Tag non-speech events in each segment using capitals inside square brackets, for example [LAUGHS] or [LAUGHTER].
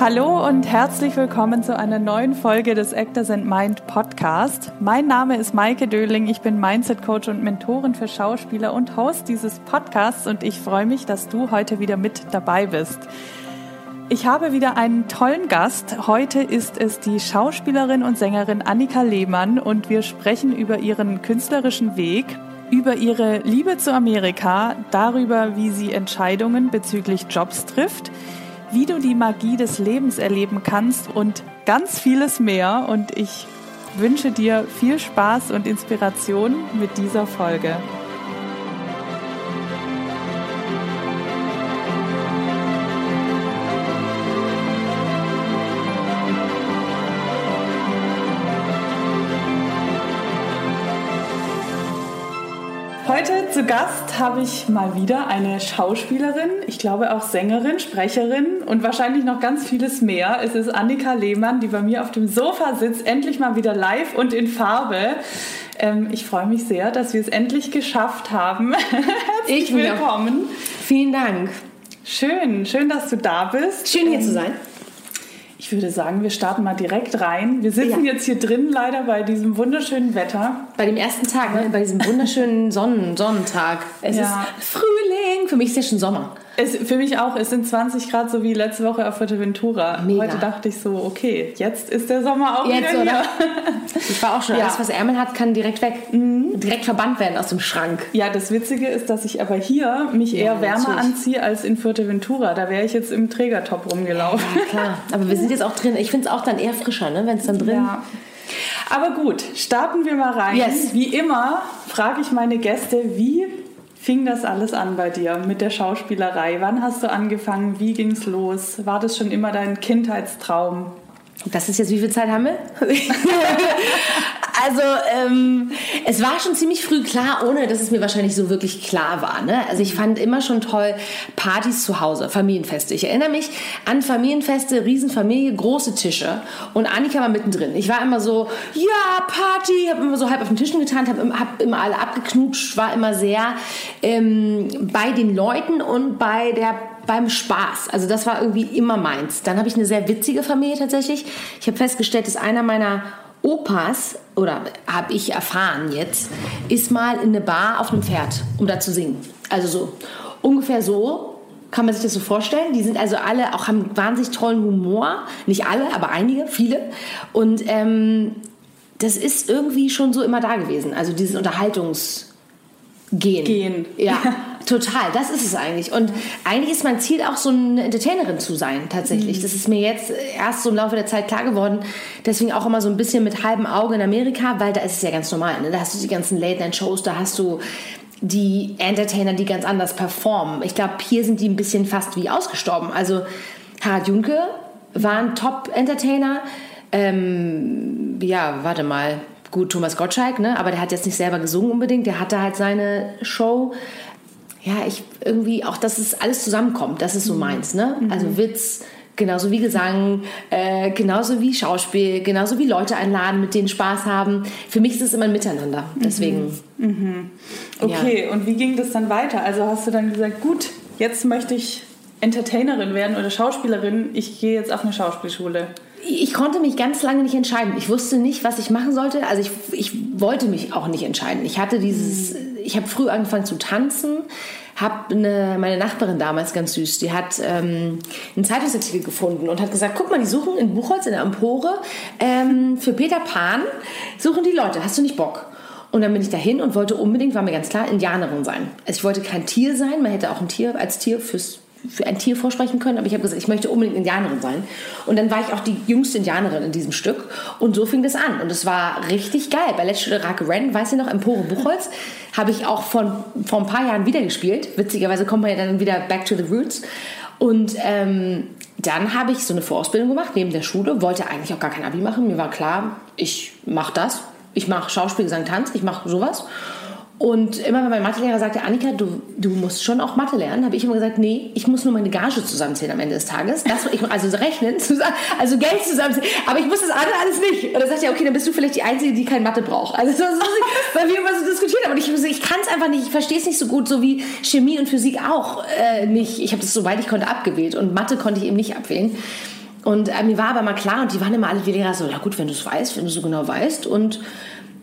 Hallo und herzlich willkommen zu einer neuen Folge des Actors and Mind Podcast. Mein Name ist Maike Döling, ich bin Mindset Coach und Mentorin für Schauspieler und Host dieses Podcasts und ich freue mich, dass du heute wieder mit dabei bist. Ich habe wieder einen tollen Gast. Heute ist es die Schauspielerin und Sängerin Annika Lehmann und wir sprechen über ihren künstlerischen Weg, über ihre Liebe zu Amerika, darüber, wie sie Entscheidungen bezüglich Jobs trifft, wie du die Magie des Lebens erleben kannst und ganz vieles mehr. Und ich wünsche dir viel Spaß und Inspiration mit dieser Folge. Zu Gast habe ich mal wieder eine Schauspielerin, ich glaube auch Sängerin, Sprecherin und wahrscheinlich noch ganz vieles mehr. Es ist Annika Lehmann, die bei mir auf dem Sofa sitzt, endlich mal wieder live und in Farbe. Ähm, ich freue mich sehr, dass wir es endlich geschafft haben. [LAUGHS] Herzlich ich willkommen. Vielen Dank. Schön, schön, dass du da bist. Schön hier ähm, zu sein. Ich würde sagen, wir starten mal direkt rein. Wir sitzen ja. jetzt hier drin leider bei diesem wunderschönen Wetter. Bei dem ersten Tag, ne? bei diesem wunderschönen Sonnen Sonnentag. Es ja. ist Frühling. Für mich ist ja schon Sommer. Es, für mich auch. Es sind 20 Grad, so wie letzte Woche auf Fuerteventura. Mega. Heute dachte ich so, okay, jetzt ist der Sommer auch jetzt, wieder oder? [LAUGHS] Ich war auch schon. Ja. Alles, was Ärmel hat, kann direkt weg. Mhm. Direkt verbannt werden aus dem Schrank. Ja, das Witzige ist, dass ich aber hier mich eher ja, wärmer natürlich. anziehe als in Fuerteventura. Da wäre ich jetzt im Trägertop rumgelaufen. Ja, klar. Aber wir sind [LAUGHS] jetzt auch drin. Ich finde es auch dann eher frischer, ne? wenn es dann drin ja. Aber gut, starten wir mal rein. Yes. Wie immer frage ich meine Gäste, wie fing das alles an bei dir mit der Schauspielerei? Wann hast du angefangen? Wie ging es los? War das schon immer dein Kindheitstraum? Das ist jetzt, wie viel Zeit haben wir? [LAUGHS] also, ähm, es war schon ziemlich früh klar, ohne dass es mir wahrscheinlich so wirklich klar war. Ne? Also, ich fand immer schon toll Partys zu Hause, Familienfeste. Ich erinnere mich an Familienfeste, Riesenfamilie, große Tische und Annika war mittendrin. Ich war immer so, ja, Party, habe immer so halb auf den Tischen getan, habe hab immer alle abgeknutscht, war immer sehr ähm, bei den Leuten und bei der beim Spaß. Also das war irgendwie immer meins. Dann habe ich eine sehr witzige Familie tatsächlich. Ich habe festgestellt, dass einer meiner Opas, oder habe ich erfahren jetzt, ist mal in eine Bar auf einem Pferd, um da zu singen. Also so ungefähr so kann man sich das so vorstellen. Die sind also alle auch haben wahnsinnig tollen Humor. Nicht alle, aber einige, viele. Und ähm, das ist irgendwie schon so immer da gewesen. Also dieses Unterhaltungs Gehen. Gehen. Ja, [LAUGHS] total. Das ist es eigentlich. Und eigentlich ist mein Ziel auch so eine Entertainerin zu sein, tatsächlich. Mhm. Das ist mir jetzt erst so im Laufe der Zeit klar geworden. Deswegen auch immer so ein bisschen mit halbem Auge in Amerika, weil da ist es ja ganz normal. Ne? Da hast du die ganzen Late-Night-Shows, da hast du die Entertainer, die ganz anders performen. Ich glaube, hier sind die ein bisschen fast wie ausgestorben. Also Harald Junke war ein Top-Entertainer. Ähm, ja, warte mal gut, Thomas Gottschalk, ne? aber der hat jetzt nicht selber gesungen unbedingt, der hatte halt seine Show. Ja, ich irgendwie auch, dass es alles zusammenkommt, das ist so mhm. meins, ne? Mhm. Also Witz, genauso wie Gesang, äh, genauso wie Schauspiel, genauso wie Leute einladen, mit denen Spaß haben. Für mich ist es immer ein Miteinander, deswegen. Mhm. mhm. Okay, ja. und wie ging das dann weiter? Also hast du dann gesagt, gut, jetzt möchte ich Entertainerin werden oder Schauspielerin, ich gehe jetzt auf eine Schauspielschule ich konnte mich ganz lange nicht entscheiden. Ich wusste nicht, was ich machen sollte. Also ich, ich wollte mich auch nicht entscheiden. Ich hatte dieses, ich habe früh angefangen zu tanzen, habe meine Nachbarin damals ganz süß, die hat ähm, einen Zeitungsartikel gefunden und hat gesagt, guck mal, die suchen in Buchholz in der Empore ähm, für Peter Pan suchen die Leute. Hast du nicht Bock? Und dann bin ich dahin und wollte unbedingt, war mir ganz klar, Indianerin sein. Also ich wollte kein Tier sein, man hätte auch ein Tier als Tier fürs für ein Tier vorsprechen können, aber ich habe gesagt, ich möchte unbedingt Indianerin sein. Und dann war ich auch die jüngste Indianerin in diesem Stück. Und so fing das an. Und es war richtig geil. Bei Letzte Rake Ren, weiß ihr noch, Empore Buchholz, [LAUGHS] habe ich auch von, vor ein paar Jahren wieder gespielt. Witzigerweise kommt man ja dann wieder back to the roots. Und ähm, dann habe ich so eine Vorausbildung gemacht neben der Schule, wollte eigentlich auch gar kein Abi machen. Mir war klar, ich mache das. Ich mache Schauspiel, Gesang, Tanz, ich mache sowas. Und immer wenn mein Mathelehrer sagte, Annika, du, du musst schon auch Mathe lernen, habe ich immer gesagt, nee, ich muss nur meine Gage zusammenzählen am Ende des Tages. Das, ich, also rechnen, also Geld zusammenzählen. Aber ich muss das andere alles nicht. Und dann sagt er, okay, dann bist du vielleicht die Einzige, die kein Mathe braucht. Also so, so, weil wir immer so diskutiert haben. Und ich, ich kann es einfach nicht, ich verstehe es nicht so gut, so wie Chemie und Physik auch äh, nicht. Ich habe das, soweit ich konnte, abgewählt. Und Mathe konnte ich eben nicht abwählen. Und äh, mir war aber mal klar, und die waren immer alle die Lehrer so, ja gut, wenn du es weißt, wenn du so genau weißt. Und,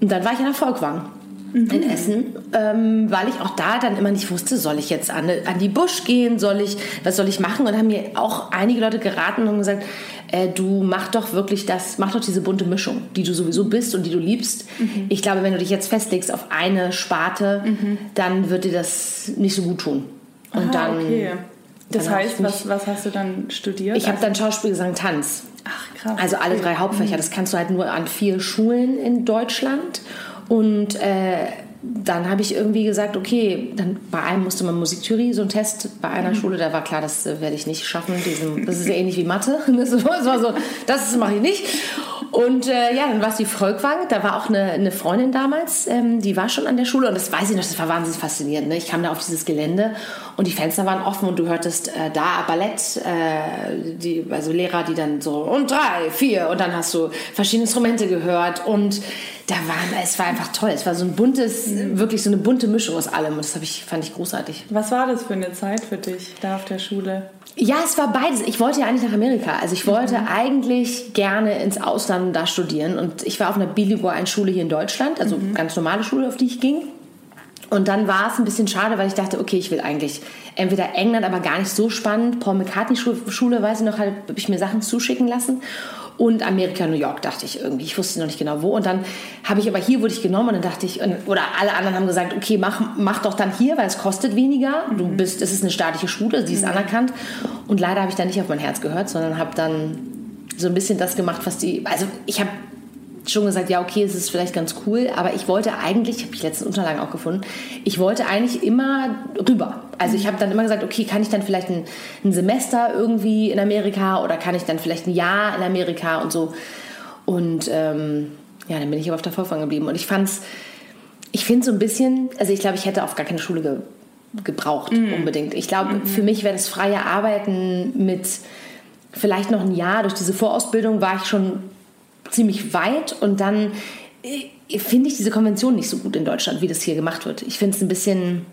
und dann war ich in der Volkwang mhm. in Essen, ähm, weil ich auch da dann immer nicht wusste, soll ich jetzt an, an die Busch gehen, soll ich, was soll ich machen? Und haben mir auch einige Leute geraten und gesagt, äh, du mach doch wirklich das, mach doch diese bunte Mischung, die du sowieso bist und die du liebst. Mhm. Ich glaube, wenn du dich jetzt festlegst auf eine Sparte, mhm. dann wird dir das nicht so gut tun. Und Aha, dann. Okay. Das dann heißt, was, was hast du dann studiert? Ich habe dann Schauspiel, Gesang, Tanz. Ach, krass. Also alle drei Hauptfächer. Das kannst du halt nur an vier Schulen in Deutschland. Und äh, dann habe ich irgendwie gesagt, okay, dann bei einem musste man Musiktheorie, so ein Test bei einer mhm. Schule, da war klar, das äh, werde ich nicht schaffen. Diesen, das ist ja ähnlich wie Mathe. [LAUGHS] Das war so, das mache ich nicht. Und äh, ja, dann war es die Volkwang. Da war auch eine, eine Freundin damals, ähm, die war schon an der Schule und das weiß ich noch, das war wahnsinnig faszinierend. Ne? Ich kam da auf dieses Gelände und die Fenster waren offen und du hörtest äh, da Ballett, äh, die, also Lehrer, die dann so und drei, vier und dann hast du verschiedene Instrumente gehört und da waren, es war einfach toll. Es war so ein buntes, mhm. wirklich so eine bunte Mischung aus allem und das ich, fand ich großartig. Was war das für eine Zeit für dich da auf der Schule? Ja, es war beides. Ich wollte ja eigentlich nach Amerika. Also ich wollte mhm. eigentlich gerne ins Ausland da studieren. Und ich war auf einer bilingualen Schule hier in Deutschland, also mhm. ganz normale Schule, auf die ich ging. Und dann war es ein bisschen schade, weil ich dachte, okay, ich will eigentlich entweder England, aber gar nicht so spannend. Paul McCartney Schule, weiß ich noch, habe ich mir Sachen zuschicken lassen und Amerika, New York dachte ich irgendwie. Ich wusste noch nicht genau wo. Und dann habe ich aber hier wurde ich genommen und dann dachte ich, oder alle anderen haben gesagt, okay, mach, mach doch dann hier, weil es kostet weniger. Du mhm. bist, es ist eine staatliche Schule, die ist mhm. anerkannt. Und leider habe ich dann nicht auf mein Herz gehört, sondern habe dann so ein bisschen das gemacht, was die, also ich habe schon gesagt, ja, okay, es ist vielleicht ganz cool, aber ich wollte eigentlich, habe ich letzten Unterlagen auch gefunden, ich wollte eigentlich immer rüber. Also ich habe dann immer gesagt, okay, kann ich dann vielleicht ein, ein, Semester irgendwie in Amerika oder kann ich dann vielleicht ein Jahr in Amerika und so. Und ähm, ja, dann bin ich aber auf der Vorfang geblieben. Und ich fand's, ich finde so ein bisschen, also ich glaube, ich hätte auf gar keine Schule ge, gebraucht mhm. unbedingt. Ich glaube, mhm. für mich wäre das freie Arbeiten mit vielleicht noch ein Jahr durch diese Vorausbildung war ich schon ziemlich weit und dann äh, finde ich diese Konvention nicht so gut in Deutschland, wie das hier gemacht wird. Ich finde es ein bisschen,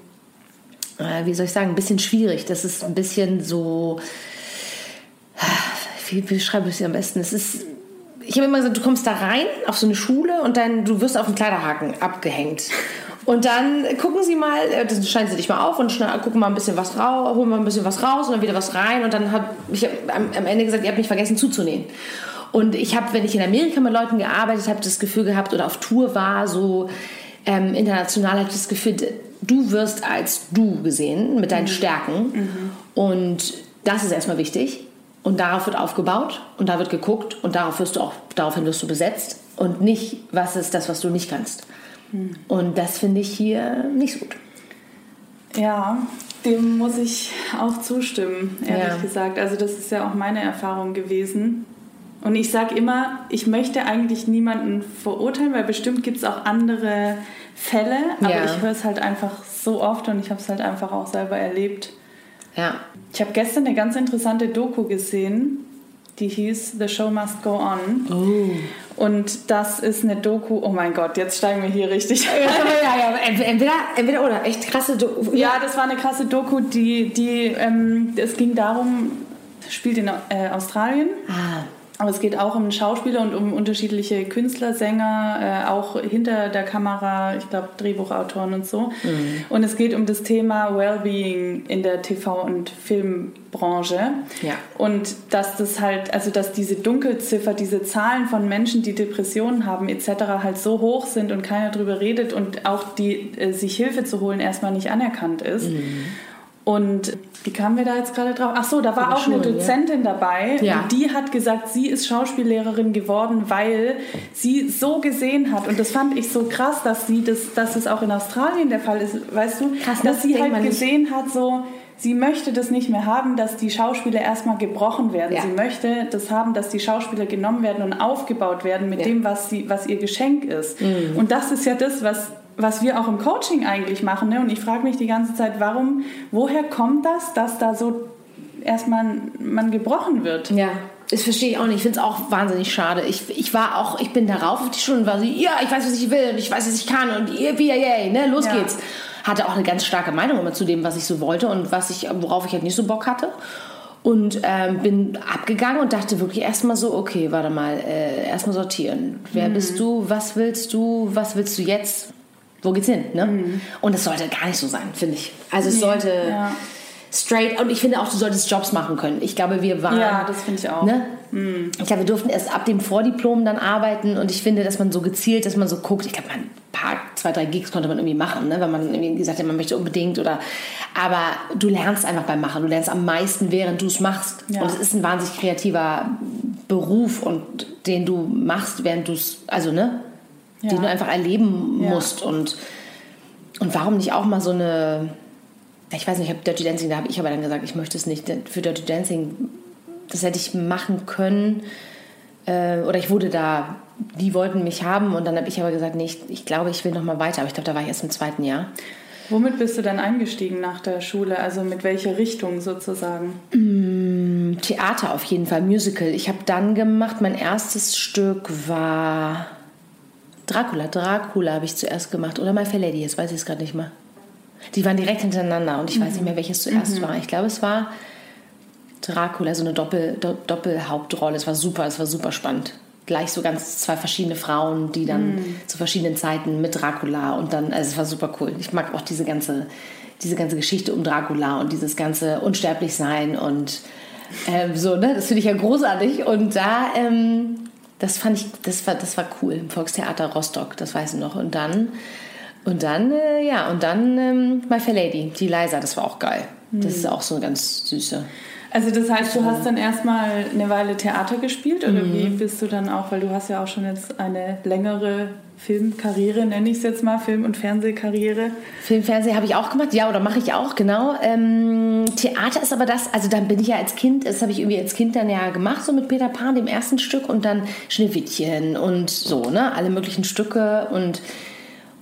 äh, wie soll ich sagen, ein bisschen schwierig. Das ist ein bisschen so, wie, wie schreibe ich es am besten? Es ist, ich habe immer gesagt, du kommst da rein auf so eine Schule und dann du wirst auf den Kleiderhaken abgehängt. Und dann gucken sie mal, äh, dann scheinen sie dich mal auf und gucken mal ein bisschen was raus, holen mal ein bisschen was raus und dann wieder was rein. Und dann habe ich am, am Ende gesagt, ihr habt nicht vergessen zuzunähen. Und ich habe, wenn ich in Amerika mit Leuten gearbeitet habe, das Gefühl gehabt oder auf Tour war, so ähm, international habe ich das Gefühl, du wirst als du gesehen mit deinen mhm. Stärken. Mhm. Und das ist erstmal wichtig. Und darauf wird aufgebaut und da wird geguckt und darauf wirst du auch, daraufhin wirst du besetzt und nicht, was ist das, was du nicht kannst. Mhm. Und das finde ich hier nicht so gut. Ja, dem muss ich auch zustimmen, ehrlich ja. gesagt. Also das ist ja auch meine Erfahrung gewesen. Und ich sage immer, ich möchte eigentlich niemanden verurteilen, weil bestimmt gibt es auch andere Fälle, aber ja. ich höre es halt einfach so oft und ich habe es halt einfach auch selber erlebt. Ja. Ich habe gestern eine ganz interessante Doku gesehen, die hieß The Show Must Go On. Oh. Und das ist eine Doku, oh mein Gott, jetzt steigen wir hier richtig [LAUGHS] ja, ja, entweder, entweder oder, echt krasse Doku. Ja, das war eine krasse Doku, die, die ähm, es ging darum, spielt in äh, Australien. Ah. Aber es geht auch um Schauspieler und um unterschiedliche Künstler, Sänger, äh, auch hinter der Kamera, ich glaube Drehbuchautoren und so. Mhm. Und es geht um das Thema Wellbeing in der TV- und Filmbranche. Ja. Und dass das halt, also dass diese Dunkelziffer, diese Zahlen von Menschen, die Depressionen haben etc. halt so hoch sind und keiner drüber redet und auch die äh, sich Hilfe zu holen erstmal nicht anerkannt ist. Mhm. Und wie kamen wir da jetzt gerade drauf? Ach so, da war auch Schule, eine Dozentin ja. dabei. Ja. Und die hat gesagt, sie ist Schauspiellehrerin geworden, weil sie so gesehen hat. Und das fand ich so krass, dass sie das, dass es auch in Australien der Fall ist. Weißt du, krass, dass sie halt gesehen hat, so, sie möchte das nicht mehr haben, dass die Schauspieler erstmal gebrochen werden. Ja. Sie möchte das haben, dass die Schauspieler genommen werden und aufgebaut werden mit ja. dem, was, sie, was ihr Geschenk ist. Mhm. Und das ist ja das, was was wir auch im Coaching eigentlich machen. Ne? Und ich frage mich die ganze Zeit, warum, woher kommt das, dass da so erstmal man gebrochen wird? Ja. Das verstehe ich auch nicht. Ich finde es auch wahnsinnig schade. Ich, ich war auch, ich bin darauf auf die Schule und war so, ja, ich weiß, was ich will und ich weiß, was ich kann und ihr, yay, ne, los ja. geht's. Hatte auch eine ganz starke Meinung immer zu dem, was ich so wollte und was ich, worauf ich halt nicht so Bock hatte. Und ähm, bin abgegangen und dachte wirklich erstmal so, okay, warte mal, äh, erstmal sortieren. Wer mhm. bist du? Was willst du? Was willst du jetzt? Wo geht's hin? Ne? Mhm. Und das sollte gar nicht so sein, finde ich. Also es nee, sollte ja. straight, und ich finde auch, du solltest Jobs machen können. Ich glaube, wir waren... Ja, das finde ich auch. Ne? Mhm. Ich glaube, wir durften erst ab dem Vordiplom dann arbeiten und ich finde, dass man so gezielt, dass man so guckt, ich glaube, ein paar, zwei, drei Gigs konnte man irgendwie machen, ne? wenn man irgendwie gesagt hat, man möchte unbedingt oder, aber du lernst einfach beim Machen, du lernst am meisten, während du es machst ja. und es ist ein wahnsinnig kreativer Beruf und den du machst, während du es, also ne, ja. den du einfach erleben ja. musst und und warum nicht auch mal so eine ich weiß nicht, ich habe Dirty Dancing, da habe ich aber dann gesagt, ich möchte es nicht. Für Dirty Dancing das hätte ich machen können. Äh, oder ich wurde da, die wollten mich haben und dann habe ich aber gesagt, nee, ich, ich glaube, ich will noch mal weiter. Aber ich glaube, da war ich erst im zweiten Jahr. Womit bist du dann eingestiegen nach der Schule? Also mit welcher Richtung sozusagen? Mm, Theater auf jeden Fall, Musical. Ich habe dann gemacht, mein erstes Stück war Dracula. Dracula habe ich zuerst gemacht. Oder My Fair Lady, jetzt weiß ich es gerade nicht mehr. Die waren direkt hintereinander und ich mhm. weiß nicht mehr, welches zuerst mhm. war. Ich glaube, es war Dracula, so eine Doppel, Do Doppelhauptrolle. Es war super, es war super spannend. Gleich so ganz zwei verschiedene Frauen, die dann mm. zu verschiedenen Zeiten mit Dracula und dann, also es war super cool. Ich mag auch diese ganze, diese ganze Geschichte um Dracula und dieses ganze Unsterblichsein und ähm, so, ne? Das finde ich ja großartig. Und da, ähm, das fand ich, das war, das war cool im Volkstheater Rostock, das weiß ich noch. Und dann, und dann, äh, ja, und dann ähm, My Fair Lady, die Liza, das war auch geil. Das mm. ist auch so eine ganz süße. Also das heißt, du hast dann erstmal eine Weile Theater gespielt oder mhm. wie bist du dann auch, weil du hast ja auch schon jetzt eine längere Filmkarriere, nenne ich es jetzt mal, Film- und Fernsehkarriere. Film, Fernseh habe ich auch gemacht, ja, oder mache ich auch, genau. Ähm, Theater ist aber das, also dann bin ich ja als Kind, das habe ich irgendwie als Kind dann ja gemacht, so mit Peter Pan, dem ersten Stück und dann Schneewittchen und so, ne, alle möglichen Stücke und,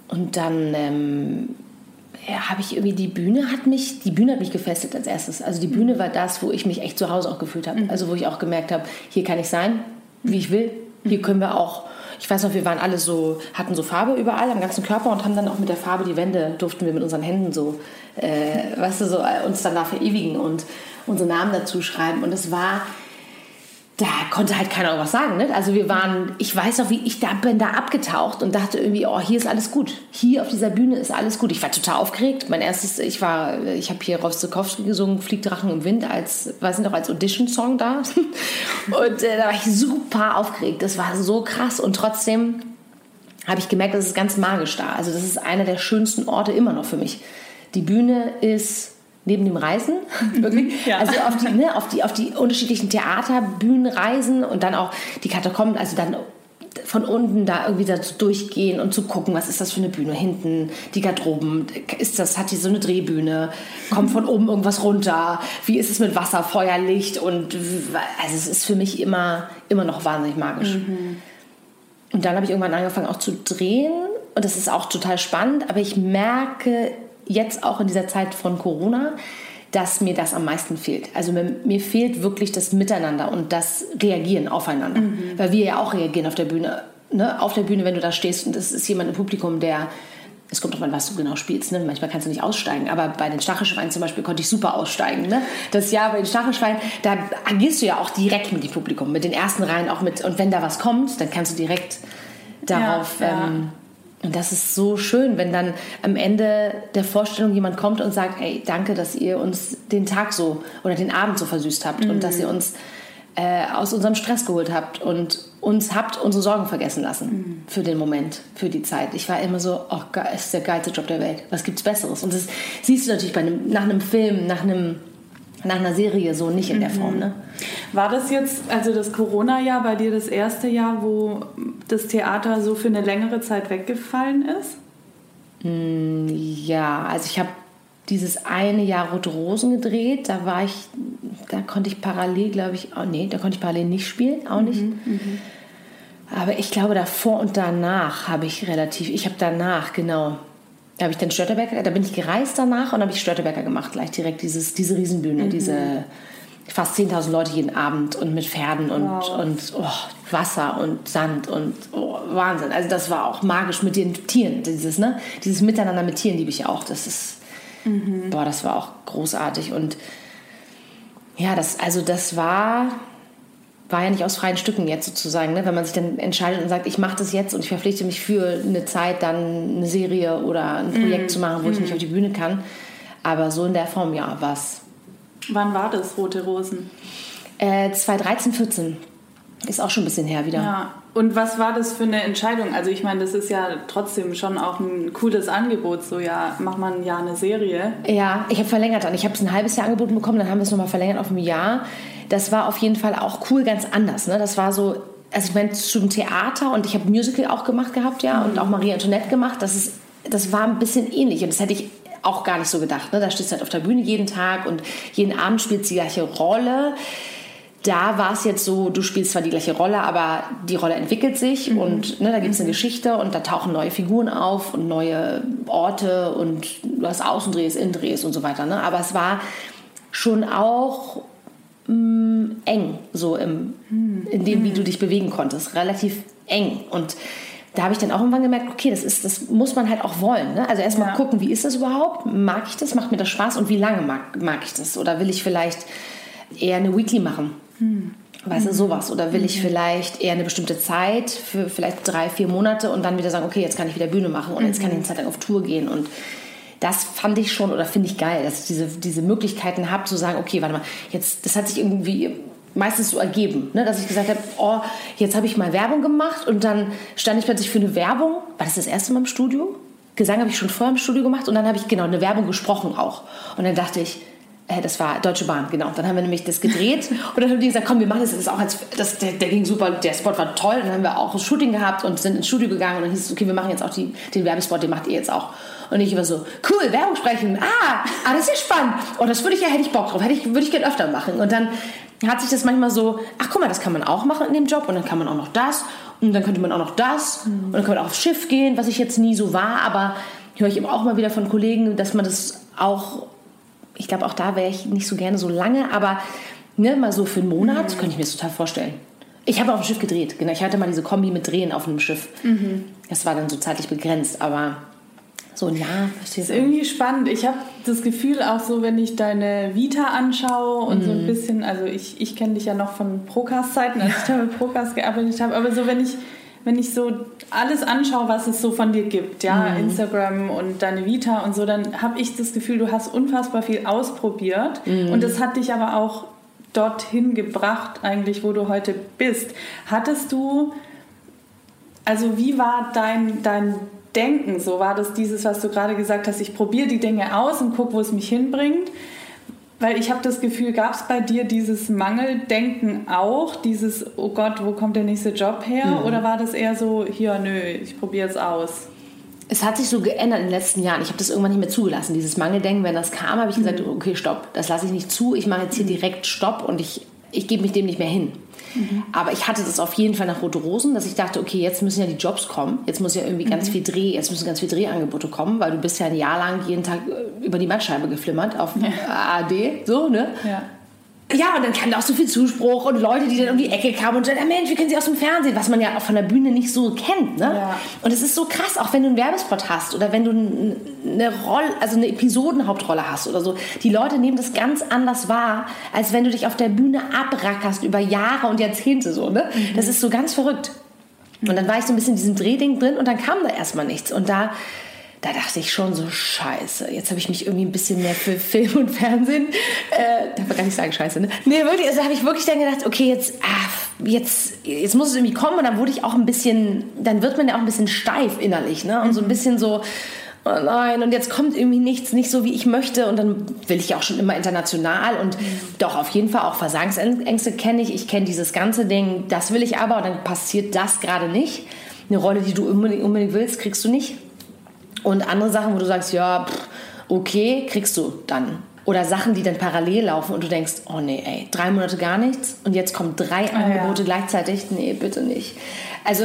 und dann... Ähm, ja, habe ich irgendwie die Bühne hat mich, die Bühne hat mich gefesselt als erstes. Also die Bühne war das, wo ich mich echt zu Hause auch gefühlt habe. Mhm. Also wo ich auch gemerkt habe, hier kann ich sein, wie ich will. Hier können wir auch, ich weiß noch, wir waren alle so, hatten so Farbe überall am ganzen Körper und haben dann auch mit der Farbe die Wände, durften wir mit unseren Händen so, äh, weißt du, so äh, uns dann da verewigen und unsere Namen dazu schreiben. Und es war, da konnte halt keiner was sagen. Ne? Also wir waren, ich weiß noch, wie ich da bin da abgetaucht und dachte irgendwie, oh, hier ist alles gut. Hier auf dieser Bühne ist alles gut. Ich war total aufgeregt. Mein erstes, ich war, ich habe hier Rostukowski gesungen, Fliegt Drachen im Wind als, weiß nicht noch, als Audition-Song da. [LAUGHS] und äh, da war ich super aufgeregt. Das war so krass und trotzdem habe ich gemerkt, das ist ganz magisch da. Also das ist einer der schönsten Orte immer noch für mich. Die Bühne ist neben dem Reisen, [LAUGHS] wirklich. Ja. Also auf die, ne, auf, die, auf die unterschiedlichen Theaterbühnen reisen und dann auch die Katakomben, also dann von unten da irgendwie dazu durchgehen und zu gucken, was ist das für eine Bühne hinten, die Garderoben, ist das, hat die so eine Drehbühne, kommt von oben irgendwas runter, wie ist es mit Wasser, Feuer, Licht und also es ist für mich immer, immer noch wahnsinnig magisch. Mhm. Und dann habe ich irgendwann angefangen auch zu drehen und das ist auch total spannend, aber ich merke jetzt auch in dieser Zeit von Corona, dass mir das am meisten fehlt. Also mir, mir fehlt wirklich das Miteinander und das Reagieren aufeinander. Mhm. Weil wir ja auch reagieren auf der Bühne. Ne? Auf der Bühne, wenn du da stehst und es ist jemand im Publikum, der es kommt drauf an, was du genau spielst. Ne? Manchmal kannst du nicht aussteigen, aber bei den Stachelschweinen zum Beispiel konnte ich super aussteigen. Ne? Das Jahr bei den Stachelschweinen, da agierst du ja auch direkt mit dem Publikum, mit den ersten Reihen auch mit. Und wenn da was kommt, dann kannst du direkt darauf ja, ja. Ähm, und das ist so schön, wenn dann am Ende der Vorstellung jemand kommt und sagt, ey, danke, dass ihr uns den Tag so oder den Abend so versüßt habt mhm. und dass ihr mhm. uns äh, aus unserem Stress geholt habt und uns habt unsere Sorgen vergessen lassen mhm. für den Moment, für die Zeit. Ich war immer so, oh, ist der geilste Job der Welt. Was gibt's Besseres? Und das siehst du natürlich bei einem, nach einem Film, nach einem nach einer Serie so nicht in der Form. Ne? War das jetzt, also das Corona-Jahr bei dir das erste Jahr, wo das Theater so für eine längere Zeit weggefallen ist? Mm, ja, also ich habe dieses eine Jahr Rote Rosen gedreht. Da war ich, da konnte ich parallel, glaube ich, oh nee, da konnte ich parallel nicht spielen, auch nicht. Mhm, mhm. Aber ich glaube, davor und danach habe ich relativ, ich habe danach, genau, da habe ich dann Störtebecker, da bin ich gereist danach und habe ich Störtebecker gemacht, gleich direkt dieses, diese Riesenbühne, mhm. diese fast 10.000 Leute jeden Abend und mit Pferden und, wow. und oh, Wasser und Sand und oh, Wahnsinn. Also das war auch magisch mit den Tieren, dieses, ne? dieses Miteinander mit Tieren liebe ich auch. Das ist, mhm. boah, das war auch großartig und Ja, das, also das war, war ja nicht aus freien Stücken jetzt sozusagen, ne? wenn man sich dann entscheidet und sagt, ich mache das jetzt und ich verpflichte mich für eine Zeit dann eine Serie oder ein Projekt mm. zu machen, wo mm. ich mich auf die Bühne kann. Aber so in der Form, ja, was. Wann war das, Rote Rosen? Äh, 2013, 14. Ist auch schon ein bisschen her wieder. Ja. Und was war das für eine Entscheidung? Also ich meine, das ist ja trotzdem schon auch ein cooles Angebot. So ja, mach mal ein Jahr eine Serie. Ja, ich habe verlängert dann. Ich habe es ein halbes Jahr angeboten bekommen, dann haben wir es nochmal verlängert auf ein Jahr. Das war auf jeden Fall auch cool, ganz anders. Ne? Das war so, also ich meine, zum Theater und ich habe Musical auch gemacht gehabt, ja, und auch Marie Antoinette gemacht. Das, ist, das war ein bisschen ähnlich und das hätte ich auch gar nicht so gedacht. Ne? Da stehst du halt auf der Bühne jeden Tag und jeden Abend spielt die gleiche Rolle da war es jetzt so, du spielst zwar die gleiche Rolle, aber die Rolle entwickelt sich mhm. und ne, da gibt es eine mhm. Geschichte und da tauchen neue Figuren auf und neue Orte und du hast Außendrehs, Innendrehs und so weiter. Ne? Aber es war schon auch mh, mm, eng, so im, mhm. in dem, wie du dich bewegen konntest. Relativ eng. Und da habe ich dann auch irgendwann gemerkt, okay, das, ist, das muss man halt auch wollen. Ne? Also erstmal ja. gucken, wie ist das überhaupt? Mag ich das? Macht mir das Spaß? Und wie lange mag, mag ich das? Oder will ich vielleicht eher eine Weekly machen? Hm. Weißt du, sowas. Oder will ich mhm. vielleicht eher eine bestimmte Zeit, für vielleicht drei, vier Monate und dann wieder sagen, okay, jetzt kann ich wieder Bühne machen und jetzt kann ich eine Zeit lang auf Tour gehen. Und das fand ich schon oder finde ich geil, dass ich diese, diese Möglichkeiten habe zu sagen, okay, warte mal, jetzt, das hat sich irgendwie meistens so ergeben, ne? dass ich gesagt habe, oh, jetzt habe ich mal Werbung gemacht und dann stand ich plötzlich für eine Werbung. War das das erste Mal im Studio? Gesang habe ich schon vorher im Studio gemacht und dann habe ich genau eine Werbung gesprochen auch. Und dann dachte ich, äh, das war Deutsche Bahn, genau. Dann haben wir nämlich das gedreht [LAUGHS] und dann haben die gesagt, komm, wir machen das jetzt auch als, das, der, der, ging super, der Spot war toll. Und dann haben wir auch ein Shooting gehabt und sind ins Studio gegangen und dann hieß es, okay, wir machen jetzt auch die, den Werbespot, den macht ihr jetzt auch. Und ich war so, cool, Werbung sprechen, ah, ah das ist ja spannend. Und oh, das würde ich ja, hätte ich Bock drauf, hätte ich, würde ich gerne öfter machen. Und dann hat sich das manchmal so, ach guck mal, das kann man auch machen in dem Job und dann kann man auch noch das und dann könnte man auch noch das und dann kann man auch aufs Schiff gehen, was ich jetzt nie so war, aber höre ich eben auch mal wieder von Kollegen, dass man das auch ich glaube, auch da wäre ich nicht so gerne so lange, aber ne, mal so für einen Monat mhm. könnte ich mir das total vorstellen. Ich habe auf dem Schiff gedreht, genau. Ich hatte mal diese Kombi mit Drehen auf einem Schiff. Mhm. Das war dann so zeitlich begrenzt, aber so Jahr. Das ist irgendwie spannend. Ich habe das Gefühl auch so, wenn ich deine Vita anschaue und mhm. so ein mhm. bisschen, also ich, ich kenne dich ja noch von Procast-Zeiten, als ich da mit Procast gearbeitet habe, aber so wenn ich wenn ich so alles anschaue, was es so von dir gibt, ja, mhm. Instagram und deine Vita und so, dann habe ich das Gefühl, du hast unfassbar viel ausprobiert mhm. und das hat dich aber auch dorthin gebracht, eigentlich, wo du heute bist. Hattest du, also wie war dein, dein Denken? So war das dieses, was du gerade gesagt hast, ich probiere die Dinge aus und gucke, wo es mich hinbringt. Weil ich habe das Gefühl, gab es bei dir dieses Mangeldenken auch, dieses, oh Gott, wo kommt der nächste Job her? Mhm. Oder war das eher so, hier, nö, ich probiere es aus? Es hat sich so geändert in den letzten Jahren. Ich habe das irgendwann nicht mehr zugelassen, dieses Mangeldenken. Wenn das kam, habe ich gesagt, mhm. okay, stopp, das lasse ich nicht zu. Ich mache jetzt hier direkt Stopp und ich, ich gebe mich dem nicht mehr hin. Mhm. Aber ich hatte das auf jeden Fall nach Rote Rosen, dass ich dachte, okay, jetzt müssen ja die Jobs kommen. Jetzt muss ja irgendwie mhm. ganz viel Dreh, jetzt müssen ganz viele Drehangebote kommen, weil du bist ja ein Jahr lang jeden Tag äh, über die Mattscheibe geflimmert auf ja. ARD, so, ne? Ja. Ja, und dann kam da auch so viel Zuspruch und Leute, die dann um die Ecke kamen und sagten, Mensch, wir kennen sie aus dem Fernsehen, was man ja auch von der Bühne nicht so kennt. Ne? Ja. Und es ist so krass, auch wenn du einen Werbespot hast oder wenn du eine Rolle, also eine Episodenhauptrolle hast oder so. Die Leute nehmen das ganz anders wahr, als wenn du dich auf der Bühne abrackerst über Jahre und Jahrzehnte so. Ne? Mhm. Das ist so ganz verrückt. Und dann war ich so ein bisschen in diesem Drehding drin und dann kam da erstmal nichts. Und da da dachte ich schon so, scheiße, jetzt habe ich mich irgendwie ein bisschen mehr für Film und Fernsehen, äh, darf man gar nicht sagen, scheiße, ne? Nee, wirklich, also habe ich wirklich dann gedacht, okay, jetzt, ah, jetzt, jetzt muss es irgendwie kommen und dann wurde ich auch ein bisschen, dann wird man ja auch ein bisschen steif innerlich, ne? Und so ein mhm. bisschen so, oh nein, und jetzt kommt irgendwie nichts, nicht so wie ich möchte und dann will ich ja auch schon immer international und mhm. doch auf jeden Fall auch Versagensängste kenne ich, ich kenne dieses ganze Ding, das will ich aber und dann passiert das gerade nicht. Eine Rolle, die du unbedingt, unbedingt willst, kriegst du nicht. Und andere Sachen, wo du sagst, ja, pff, okay, kriegst du dann. Oder Sachen, die dann parallel laufen und du denkst, oh nee, ey, drei Monate gar nichts und jetzt kommen drei ah, Angebote ja. gleichzeitig. Nee, bitte nicht. Also,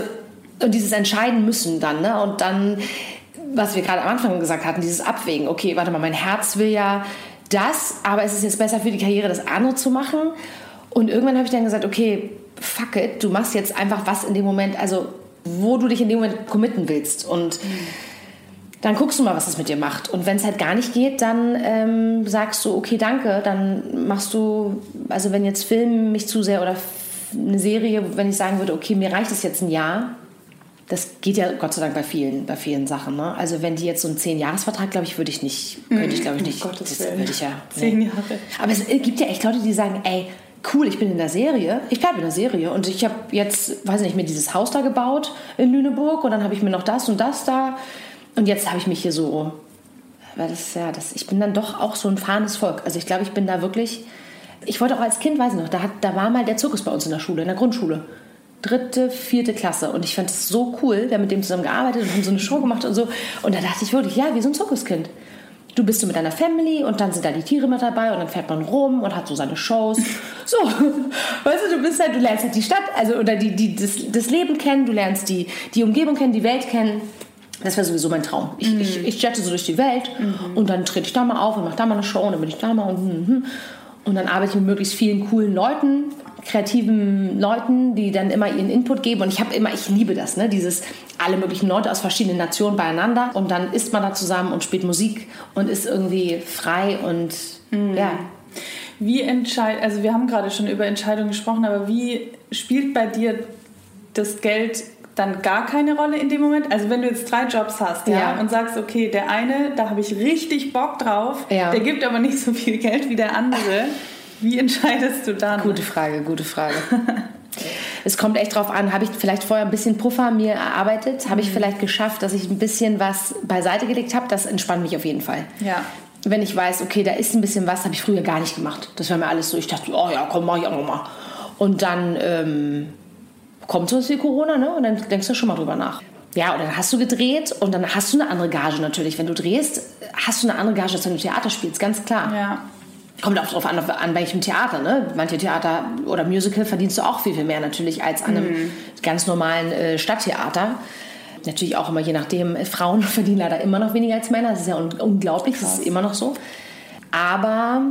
und dieses Entscheiden müssen dann, ne? Und dann, was wir gerade am Anfang gesagt hatten, dieses Abwägen. Okay, warte mal, mein Herz will ja das, aber es ist jetzt besser für die Karriere, das andere zu machen. Und irgendwann habe ich dann gesagt, okay, fuck it, du machst jetzt einfach was in dem Moment, also wo du dich in dem Moment committen willst. Und mhm dann guckst du mal, was das mit dir macht. Und wenn es halt gar nicht geht, dann ähm, sagst du, okay, danke. Dann machst du, also wenn jetzt Film mich zu sehr oder eine Serie, wenn ich sagen würde, okay, mir reicht es jetzt ein Jahr, das geht ja Gott sei Dank bei vielen, bei vielen Sachen. Ne? Also wenn die jetzt so einen Zehn-Jahres-Vertrag, glaube ich, würde ich nicht, könnte ich glaube ich nicht. Um Gottes Willen. würde ich ja. Zehn nee. Jahre. Aber es gibt ja echt Leute, die sagen, ey, cool, ich bin in der Serie, ich bleibe in der Serie und ich habe jetzt, weiß nicht, mir dieses Haus da gebaut in Lüneburg und dann habe ich mir noch das und das da und jetzt habe ich mich hier so, weil das ja, das, ich bin dann doch auch so ein fahrendes Volk. Also ich glaube, ich bin da wirklich, ich wollte auch als Kind, weiß ich noch, da, hat, da war mal der Zirkus bei uns in der Schule, in der Grundschule. Dritte, vierte Klasse. Und ich fand es so cool. Wir haben mit dem zusammen gearbeitet und haben so eine Show gemacht und so. Und da dachte ich wirklich, ja, wie so ein Zirkuskind. Du bist so mit deiner Family und dann sind da die Tiere mit dabei und dann fährt man rum und hat so seine Shows. [LAUGHS] So, weißt du, du bist halt, du lernst halt die Stadt, also oder die, die, das, das Leben kennen, du lernst die, die Umgebung kennen, die Welt kennen. Das wäre sowieso mein Traum. Ich, ich, ich jette so durch die Welt und dann trete ich da mal auf und mache da mal eine Show und dann bin ich da mal und hm, hm. und dann arbeite ich mit möglichst vielen coolen Leuten, kreativen Leuten, die dann immer ihren Input geben und ich habe immer, ich liebe das, ne, dieses alle möglichen Leute aus verschiedenen Nationen beieinander und dann isst man da zusammen und spielt Musik und ist irgendwie frei und ja. Wie entscheidet, also wir haben gerade schon über Entscheidungen gesprochen, aber wie spielt bei dir das Geld dann gar keine Rolle in dem Moment? Also wenn du jetzt drei Jobs hast ja, Ja. und sagst, okay, der eine, da habe ich richtig Bock drauf, Ja. der gibt aber nicht so viel Geld wie der andere. Wie entscheidest du dann? Gute Frage, gute Frage. es kommt echt drauf an, habe ich vielleicht vorher ein bisschen Puffer mir erarbeitet, habe ich vielleicht geschafft, dass ich ein bisschen was beiseite gelegt habe, das entspannt mich auf jeden Fall. Ja. Wenn ich weiß, okay, da ist ein bisschen was, habe ich früher gar nicht gemacht. Das war mir alles so, ich dachte, oh ja, komm, mach ich auch nochmal. Und dann ähm, kommt sowas wie Corona, ne? Und dann denkst du schon mal drüber nach. Ja, und dann hast du gedreht und dann hast du eine andere Gage natürlich. Wenn du drehst, hast du eine andere Gage, als wenn du Theater spielst, ganz klar. Ja. Kommt auch drauf an, an welchem Theater, ne? Manche Theater oder Musical verdienst du auch viel, viel mehr natürlich als an einem ganz normalen äh, Stadttheater. Natürlich auch immer je nachdem, äh, Frauen [LAUGHS] verdienen leider immer noch weniger als Männer. Das ist ja un unglaublich, das ist immer noch so. Aber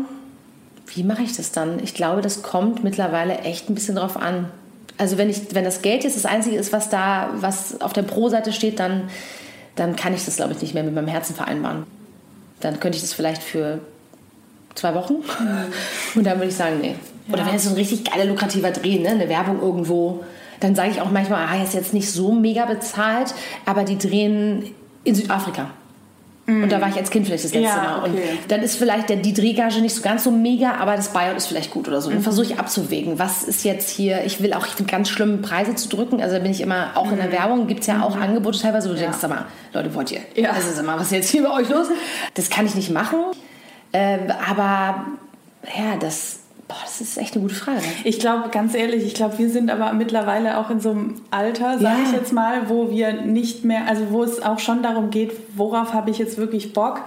wie mache ich das dann? Ich glaube, das kommt mittlerweile echt ein bisschen drauf an. Also wenn, ich, wenn das Geld jetzt das Einzige ist, was da, was auf der Pro-Seite steht, dann, dann kann ich das, glaube ich, nicht mehr mit meinem Herzen vereinbaren. Dann könnte ich das vielleicht für zwei Wochen und dann würde ich sagen, nee. Oder wenn es so ein richtig geiler, lukrativer Dreh, ne? eine Werbung irgendwo, dann sage ich auch manchmal, ah, ist jetzt nicht so mega bezahlt, aber die drehen in Südafrika. Und da war ich als Kind vielleicht das letzte Ja, Mal. Und okay. dann ist vielleicht der, die Drehgage nicht so ganz so mega, aber das Buyout ist vielleicht gut oder so. Dann versuche ich abzuwägen, was ist jetzt hier, ich will auch, ganz schlimm, Preise zu drücken. Also da bin ich immer, auch in der Werbung gibt es ja auch Angebote teilweise, wo du denkst, sag mal, Leute, wollt ihr? Ja. Also sag mal, was ist jetzt hier bei euch los? Das kann ich nicht machen. Ähm, aber ja, das, boah, das ist echt eine gute Frage. Ich glaube, ganz ehrlich, ich glaube, wir sind aber mittlerweile auch in so einem Alter, sage Ja. ich jetzt mal, wo wir nicht mehr, also wo es auch schon darum geht, worauf habe ich jetzt wirklich Bock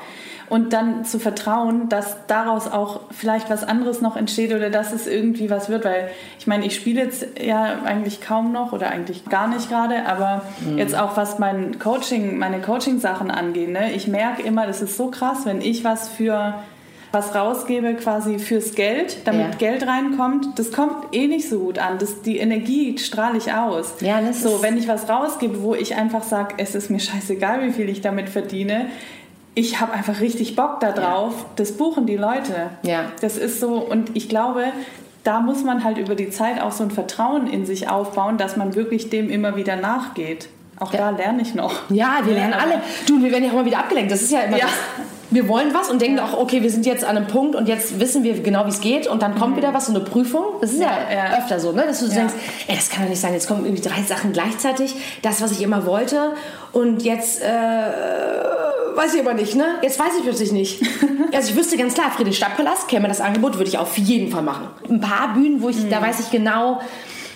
und dann zu vertrauen, dass daraus auch vielleicht was anderes noch entsteht oder dass es irgendwie was wird, weil ich meine, ich spiele jetzt ja eigentlich kaum noch oder eigentlich gar nicht gerade, aber jetzt auch was mein Coaching, meine Coaching-Sachen angeht, ne? ich merke immer, das ist so krass, wenn ich was für was rausgebe quasi fürs Geld, damit Ja. Geld reinkommt, das kommt eh nicht so gut an. Das, die Energie strahle ich aus. Ja, das so, wenn ich was rausgebe, wo ich einfach sage, es ist mir scheißegal, wie viel ich damit verdiene, ich habe einfach richtig Bock da drauf, das buchen die Leute. Ja. Das ist so, und ich glaube, da muss man halt über die Zeit auch so ein Vertrauen in sich aufbauen, dass man wirklich dem immer wieder nachgeht. Auch Ja. da lerne ich noch. Ja, wir lernen alle. Du, wir werden ja auch immer wieder abgelenkt. Das ist ja immer Ja. das. Wir wollen was und denken auch, okay, wir sind jetzt an einem Punkt und jetzt wissen wir genau, wie es geht und dann kommt wieder was, so eine Prüfung. Das ist ja, Mhm. Ja, ja. öfter so, ne? dass du denkst, ey, das kann doch nicht sein, jetzt kommen irgendwie drei Sachen gleichzeitig, das, was ich immer wollte und jetzt, äh, weiß ich aber nicht, ne? Jetzt weiß ich plötzlich nicht. [LAUGHS] also ich wüsste ganz klar, Friedrich Stadtpalast käme das Angebot, würde ich auf jeden Fall machen. Ein paar Bühnen, wo ich, Mhm. da weiß ich genau,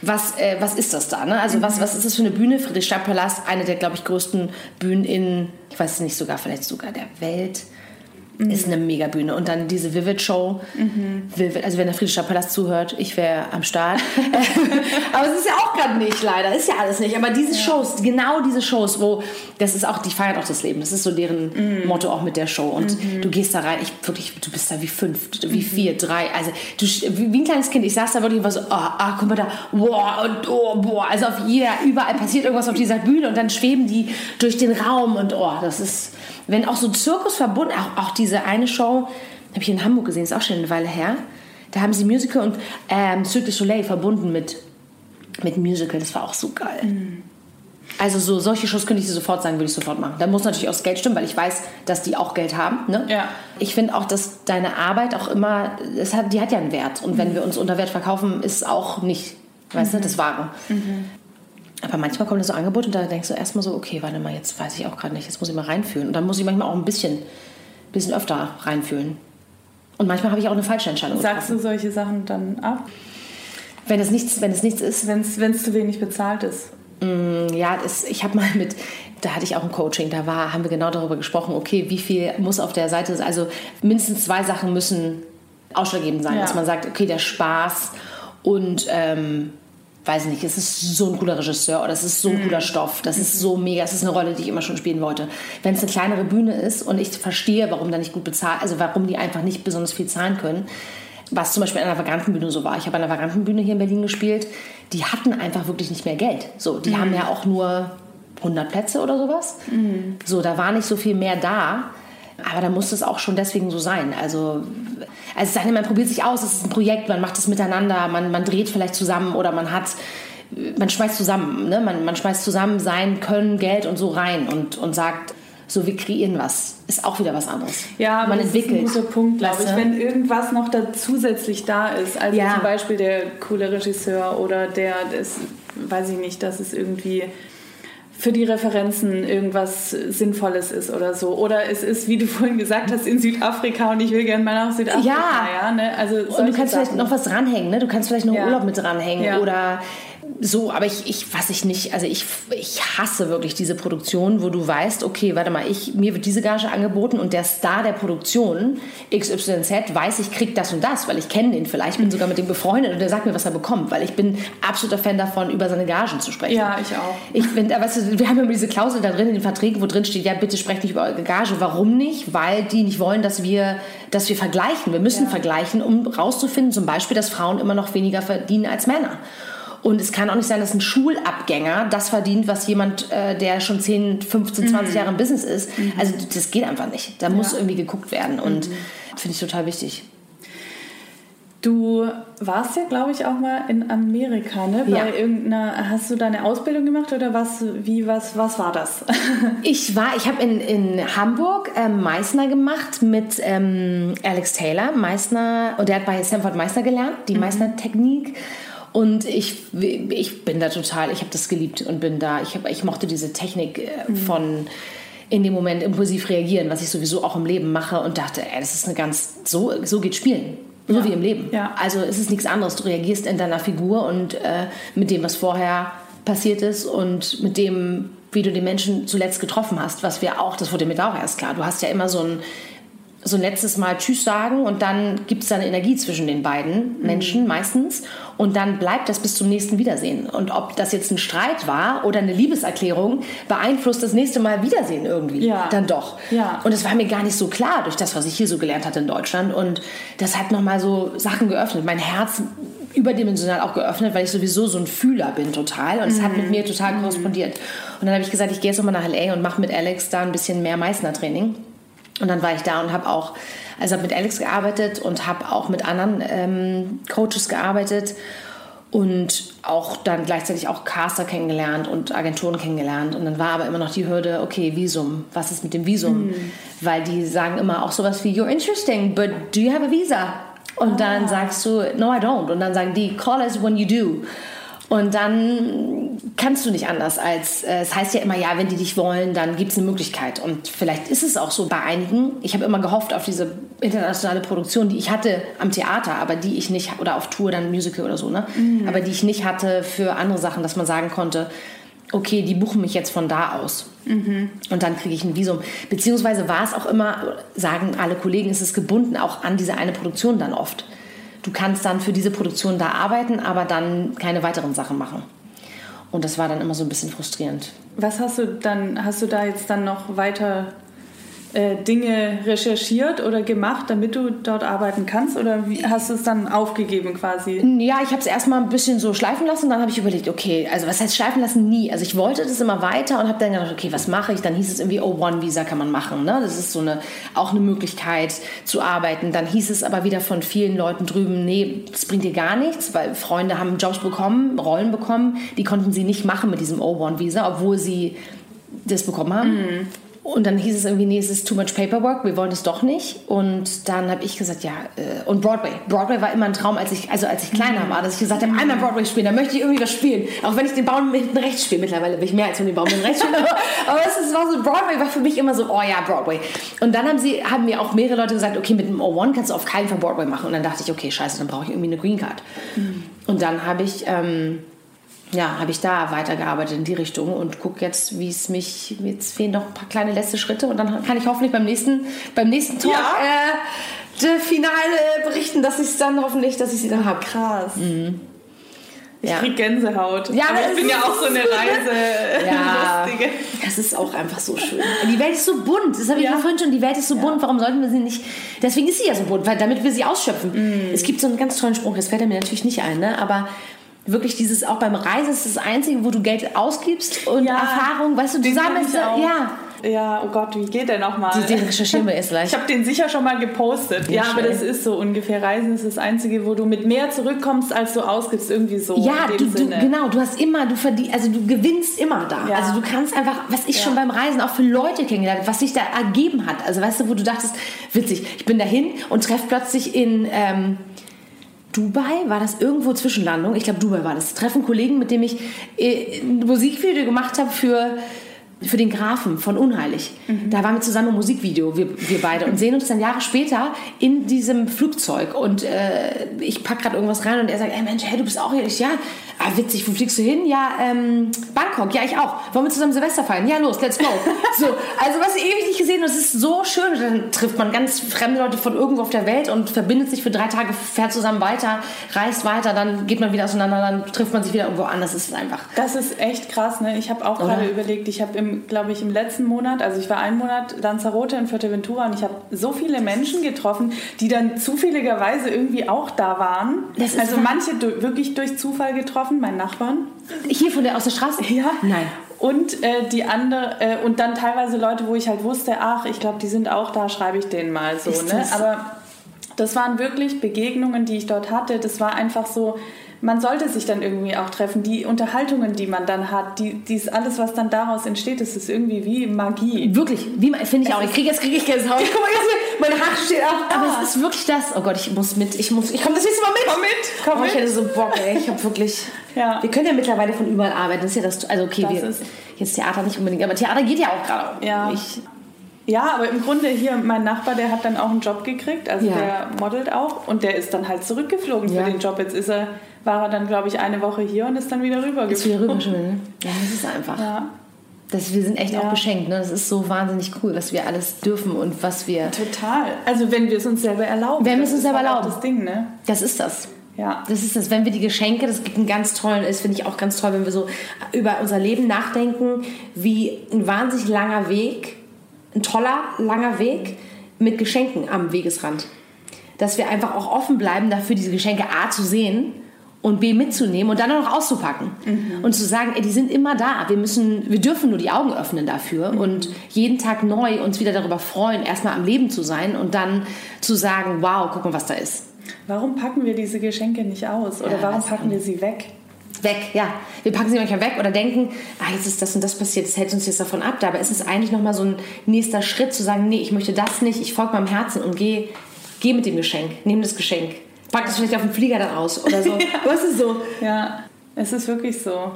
was, äh, was ist das da? Ne? Also was, was ist das für eine Bühne? Friedrich Stadtpalast, eine der, glaube ich, größten Bühnen in, ich weiß es nicht sogar, vielleicht sogar der Welt. Ist eine Megabühne. Und dann diese Vivid-Show. Vivid, also wenn der Friedrichstadtpalast zuhört, ich wäre am Start. [LAUGHS] aber es ist ja auch gerade nicht, leider. Ist ja alles nicht. Aber diese Shows, genau diese Shows, wo, das ist auch, die feiern auch das Leben. Das ist so deren Motto auch mit der Show. Und du gehst da rein, ich wirklich, du bist da wie fünf, wie vier, drei. Also du, wie ein kleines Kind. Ich saß da wirklich und war so, ah, ah, guck mal da, boah, und oh, boah. Also auf jeder, überall passiert irgendwas auf dieser Bühne und dann schweben die durch den Raum und oh, das ist, wenn auch so Zirkus verbunden, auch, auch diese eine Show, habe ich in Hamburg gesehen, ist auch schon eine Weile her. Da haben sie Musical und ähm, Cirque du Soleil verbunden mit, mit Musical. Das war auch so geil. Mhm. Also so solche Shows könnte ich dir sofort sagen, würde ich sofort machen. Da muss natürlich auch das Geld stimmen, weil ich weiß, dass die auch Geld haben. Ne? Ja. Ich finde auch, dass deine Arbeit auch immer, das hat, die hat ja einen Wert. Und wenn mhm. wir uns unter Wert verkaufen, ist auch nicht, weißt mhm. du, das Wahre. Mhm. Aber manchmal kommt so Angebot und da denkst du erstmal so, okay, warte mal, jetzt weiß ich auch gerade nicht, jetzt muss ich mal reinfühlen. Und dann muss ich manchmal auch ein bisschen, bisschen öfter reinfühlen. Und manchmal habe ich auch eine falsche Entscheidung Sagst getroffen. du solche Sachen dann ab? Wenn es nichts, wenn es nichts ist. Wenn es zu wenig bezahlt ist. Mm, ja, das, ich habe mal mit, da hatte ich auch ein Coaching, da war, haben wir genau darüber gesprochen, okay, wie viel muss auf der Seite, sein. also mindestens zwei Sachen müssen ausschlaggebend sein, ja. dass man sagt, okay, der Spaß und ähm, weiß nicht, es ist so ein cooler Regisseur oder es ist so ein mhm. cooler Stoff, das ist so mega, es ist eine Rolle, die ich immer schon spielen wollte. Wenn es eine kleinere Bühne ist und ich verstehe, warum da nicht gut bezahlt, also warum die einfach nicht besonders viel zahlen können, was zum Beispiel an der Vagantenbühne so war. Ich habe an der Vagantenbühne hier in Berlin gespielt, die hatten einfach wirklich nicht mehr Geld. So, die mhm. haben ja auch nur 100 Plätze oder sowas. Mhm. So, da war nicht so viel mehr da. Aber da muss es auch schon deswegen so sein. Also, also es man probiert sich aus, es ist ein Projekt, man macht es miteinander, man, man dreht vielleicht zusammen oder man hat, man schmeißt zusammen, ne? man, man schmeißt zusammen sein Können, Geld und so rein und, und sagt, so wir kreieren was. Ist auch wieder was anderes. Ja, man das entwickelt. ist ein guter Punkt, glaube ich. Wenn irgendwas noch da zusätzlich da ist, also ja. zum Beispiel der coole Regisseur oder der, das, weiß ich nicht, dass es irgendwie für die Referenzen irgendwas Sinnvolles ist oder so. Oder es ist, wie du vorhin gesagt hast, in Südafrika und ich will gerne mal nach Südafrika. Ja, ja ne? also und du kannst Sachen. vielleicht noch was dranhängen, ne? du kannst vielleicht noch ja. Urlaub mit dranhängen ja. oder so, aber ich, ich weiß ich nicht, also ich, ich hasse wirklich diese Produktion, wo du weißt, okay, warte mal, ich, mir wird diese Gage angeboten und der Star der Produktion XYZ weiß, ich krieg das und das, weil ich kenne den vielleicht, bin sogar mit dem befreundet und der sagt mir, was er bekommt, weil ich bin absoluter Fan davon, über seine Gagen zu sprechen. Ja, ich auch. Ich bin, weißt du, wir haben immer diese Klausel da drin in den Verträgen, wo drin steht, ja, bitte sprecht nicht über eure Gage. Warum nicht? Weil die nicht wollen, dass wir, dass wir vergleichen. Wir müssen ja. vergleichen, um rauszufinden, zum Beispiel, dass Frauen immer noch weniger verdienen als Männer. Und es kann auch nicht sein, dass ein Schulabgänger das verdient, was jemand, äh, der schon 10, 15, 20 mhm. Jahre im Business ist. Mhm. Also das geht einfach nicht. Da ja. muss irgendwie geguckt werden. Und mhm. finde ich total wichtig. Du warst ja, glaube ich, auch mal in Amerika, ne? Bei ja. irgendeiner, hast du da eine Ausbildung gemacht oder was, wie, was, was war das? [LAUGHS] ich war, ich habe in, in Hamburg ähm, Meißner gemacht mit ähm, Alex Taylor, Meißner, und der hat bei Stanford Meißner gelernt, die mhm. Meißner-Technik. Und ich, ich bin da total, ich habe das geliebt und bin da, ich, hab, ich mochte diese Technik äh, mhm. von in dem Moment impulsiv reagieren, was ich sowieso auch im Leben mache und dachte, ey, das ist eine ganz, so, so geht Spielen. So ja. wie im Leben. Ja. Also es ist nichts anderes. Du reagierst in deiner Figur und äh, mit dem, was vorher passiert ist und mit dem, wie du den Menschen zuletzt getroffen hast, was wir auch, das wurde mir da auch erst klar. Du hast ja immer so ein so ein letztes Mal Tschüss sagen und dann gibt es da eine Energie zwischen den beiden Menschen mhm. meistens und dann bleibt das bis zum nächsten Wiedersehen. Und ob das jetzt ein Streit war oder eine Liebeserklärung, beeinflusst das nächste Mal Wiedersehen irgendwie ja. dann doch. Ja. Und es war mir gar nicht so klar durch das, was ich hier so gelernt hatte in Deutschland. Und das hat nochmal so Sachen geöffnet. Mein Herz überdimensional auch geöffnet, weil ich sowieso so ein Fühler bin total und es mhm. hat mit mir total mhm. korrespondiert. Und dann habe ich gesagt, ich gehe jetzt nochmal nach LA und mache mit Alex da ein bisschen mehr Meißner-Training. Und dann war ich da und habe auch, also habe mit Alex gearbeitet und habe auch mit anderen ähm, Coaches gearbeitet und auch dann gleichzeitig auch Caster kennengelernt und Agenturen kennengelernt. Und dann war aber immer noch die Hürde, okay, Visum, was ist mit dem Visum? Mhm. Weil die sagen immer auch sowas wie, you're interesting, but do you have a visa? Und dann ah. sagst du, no, I don't. Und dann sagen die, call us when you do. Und dann kannst du nicht anders als, äh, es heißt ja immer, ja, wenn die dich wollen, dann gibt es eine Möglichkeit. Und vielleicht ist es auch so bei einigen. Ich habe immer gehofft auf diese internationale Produktion, die ich hatte am Theater, aber die ich nicht, oder auf Tour, dann Musical oder so, ne? Mhm. Aber die ich nicht hatte für andere Sachen, dass man sagen konnte, okay, die buchen mich jetzt von da aus. Mhm. Und dann kriege ich ein Visum. Beziehungsweise war es auch immer, sagen alle Kollegen, ist es gebunden auch an diese eine Produktion dann oft du kannst dann für diese Produktion da arbeiten, aber dann keine weiteren Sachen machen. Und das war dann immer so ein bisschen frustrierend. Was hast du dann, hast du da jetzt dann noch weiter äh, Dinge recherchiert oder gemacht, damit du dort arbeiten kannst? Oder wie, hast du es dann aufgegeben quasi? Ja, ich habe es erstmal ein bisschen so schleifen lassen. Dann habe ich überlegt, okay, also was heißt schleifen lassen? Nie. Also ich wollte das immer weiter und habe dann gedacht, okay, was mache ich? Dann hieß es irgendwie, oh, One-Visa kann man machen. Ne? Das ist so eine, auch eine Möglichkeit zu arbeiten. Dann hieß es aber wieder von vielen Leuten drüben, nee, das bringt dir gar nichts, weil Freunde haben Jobs bekommen, Rollen bekommen, die konnten sie nicht machen mit diesem O-One-Visa, obwohl sie das bekommen haben. Mhm. Und dann hieß es irgendwie, nee, es ist too much paperwork, wir wollen das doch nicht. Und dann habe ich gesagt, ja, äh, und Broadway. Broadway war immer ein Traum, als ich, also als ich kleiner war, dass ich gesagt habe, einmal Broadway spielen, da möchte ich irgendwie was spielen. Auch wenn ich den Baum hinten rechts spiele. Mittlerweile will ich mehr als nur den Baum hinten rechts spielen. Aber, [LAUGHS] aber es war so, Broadway war für mich immer so, oh ja, Broadway. Und dann haben sie, haben mir auch mehrere Leute gesagt, okay, mit dem O1 kannst du auf keinen Fall Broadway machen. Und dann dachte ich, okay, scheiße, dann brauche ich irgendwie eine Green Card. Mhm. Und dann habe ich, ähm, ja, habe ich da weitergearbeitet in die Richtung und gucke jetzt, wie es mich, jetzt fehlen noch ein paar kleine letzte Schritte und dann kann ich hoffentlich beim nächsten, beim nächsten Talk ja. äh, Finale berichten, dass ich es dann hoffentlich, dass ich sie dann habe. Krass. Mhm. Ich ja. krieg Gänsehaut. Ja, aber ich bin ja auch so eine Reise. ja, [LAUGHS] lustige. Das ist auch einfach so schön. Die Welt ist so bunt. Das habe ich ja. vorhin schon. Die Welt ist so ja. bunt. Warum sollten wir sie nicht? Deswegen ist sie ja so bunt, weil damit wir sie ausschöpfen. Mm. Es gibt so einen ganz tollen Spruch. Das fällt mir natürlich nicht ein, ne? Aber wirklich dieses auch beim Reisen ist das einzige, wo du Geld ausgibst und ja, Erfahrung, weißt du, du sammelst ja. Ja, oh Gott, wie geht der nochmal? Den recherchieren wir erst gleich. [LAUGHS] Ich habe den sicher schon mal gepostet. Ja, ja aber das ist so ungefähr. Reisen ist das Einzige, wo du mit mehr zurückkommst, als du ausgibst, irgendwie so. Ja, du, du, genau. Du hast immer, du verdienst, also du gewinnst immer da. Ja. Also du kannst einfach, was ich ja. schon beim Reisen auch für Leute kennengelernt habe, was sich da ergeben hat. Also weißt du, wo du dachtest, witzig, ich bin dahin und treffe plötzlich in. Ähm, Dubai, war das irgendwo Zwischenlandung? Ich glaube, Dubai war das. Treffen Kollegen, mit dem ich äh, ein Musikvideo gemacht habe für für den Grafen von Unheilig. Mhm. Da waren wir zusammen im Musikvideo, wir, wir beide, und sehen uns dann Jahre später in diesem Flugzeug. Und äh, ich packe gerade irgendwas rein und er sagt, ey Mensch, hey, du bist auch hier. Ich, ja, ah, witzig, wo fliegst du hin? Ja, ähm, Bangkok, ja, ich auch. Wollen wir zusammen Silvester feiern? Ja, los, let's go. [LAUGHS] so, also was ich ewig nicht gesehen es ist so schön. Und dann trifft man ganz fremde Leute von irgendwo auf der Welt und verbindet sich für drei Tage, fährt zusammen weiter, reist weiter, dann geht man wieder auseinander, dann trifft man sich wieder irgendwo anders. Das ist einfach... Das ist echt krass, ne? Ich habe auch gerade überlegt, ich habe im glaube ich, im letzten Monat, also ich war einen Monat Lanzarote in Fuerteventura und ich habe so viele Menschen getroffen, die dann zufälligerweise irgendwie auch da waren. also manche wirklich durch Zufall getroffen, meinen Nachbarn. Hier von der aus der Straße? Ja. Nein. Und äh, die andere äh, und dann teilweise Leute, wo ich halt wusste, ach, ich glaube, die sind auch da, schreibe ich denen mal so. ne? Aber das waren wirklich Begegnungen, die ich dort hatte. Das war einfach so, man sollte sich dann irgendwie auch treffen. Die Unterhaltungen, die man dann hat, die, dies alles, was dann daraus entsteht, das ist irgendwie wie Magie. Wirklich, wie finde ich auch. Ich kriege jetzt kriege ich Gänsehaut. Guck mal jetzt, mein Haar steht auf. Aber es ist wirklich das. Oh Gott, ich muss mit. Ich muss. Ich komme das nächste Mal mit. Komm mit. Komm oh, mit. Ich hätte so Bock. Ey. Ich habe wirklich. Ja. Wir können ja mittlerweile von überall arbeiten. Das ist ja das. Also okay, das wir, ist jetzt Theater nicht unbedingt, aber Theater geht ja auch gerade. Ja. Ich, ja, aber im Grunde hier, mein Nachbar, der hat dann auch einen Job gekriegt, also ja. der modelt auch und der ist dann halt zurückgeflogen ja. für den Job. Jetzt ist er war er dann, glaube ich, eine Woche hier und ist dann wieder rüber Ist wieder rüber schon, ne? [LAUGHS] Ja, das ist einfach. Ja. Das, wir sind echt ja. auch beschenkt. Ne? Das ist so wahnsinnig cool, was wir alles dürfen und was wir. Total. Also, wenn wir es uns selber erlauben. Wenn wir es uns selber erlauben. Das Ding, ne? Das ist das. Ja. Das ist das, wenn wir die Geschenke, das gibt einen ganz tollen, ist finde ich auch ganz toll, wenn wir so über unser Leben nachdenken, wie ein wahnsinnig langer Weg, ein toller, langer Weg mit Geschenken am Wegesrand. Dass wir einfach auch offen bleiben dafür, diese Geschenke A zu sehen und B mitzunehmen und dann auch noch auszupacken mhm. und zu sagen, ey, die sind immer da. Wir müssen, wir dürfen nur die Augen öffnen dafür mhm. und jeden Tag neu uns wieder darüber freuen, erstmal am Leben zu sein und dann zu sagen, wow, guck mal, was da ist. Warum packen wir diese Geschenke nicht aus oder ja, warum packen wir sie weg? Weg, ja. Wir packen sie manchmal weg oder denken, ah, jetzt ist das und das passiert, das hält uns jetzt davon ab. Aber es ist eigentlich nochmal so ein nächster Schritt zu sagen, nee, ich möchte das nicht, ich folge meinem Herzen und gehe geh mit dem Geschenk, nehme das Geschenk pack das vielleicht auf den Flieger dann aus oder so. [LAUGHS] ja. Was ist so? Ja, es ist wirklich so.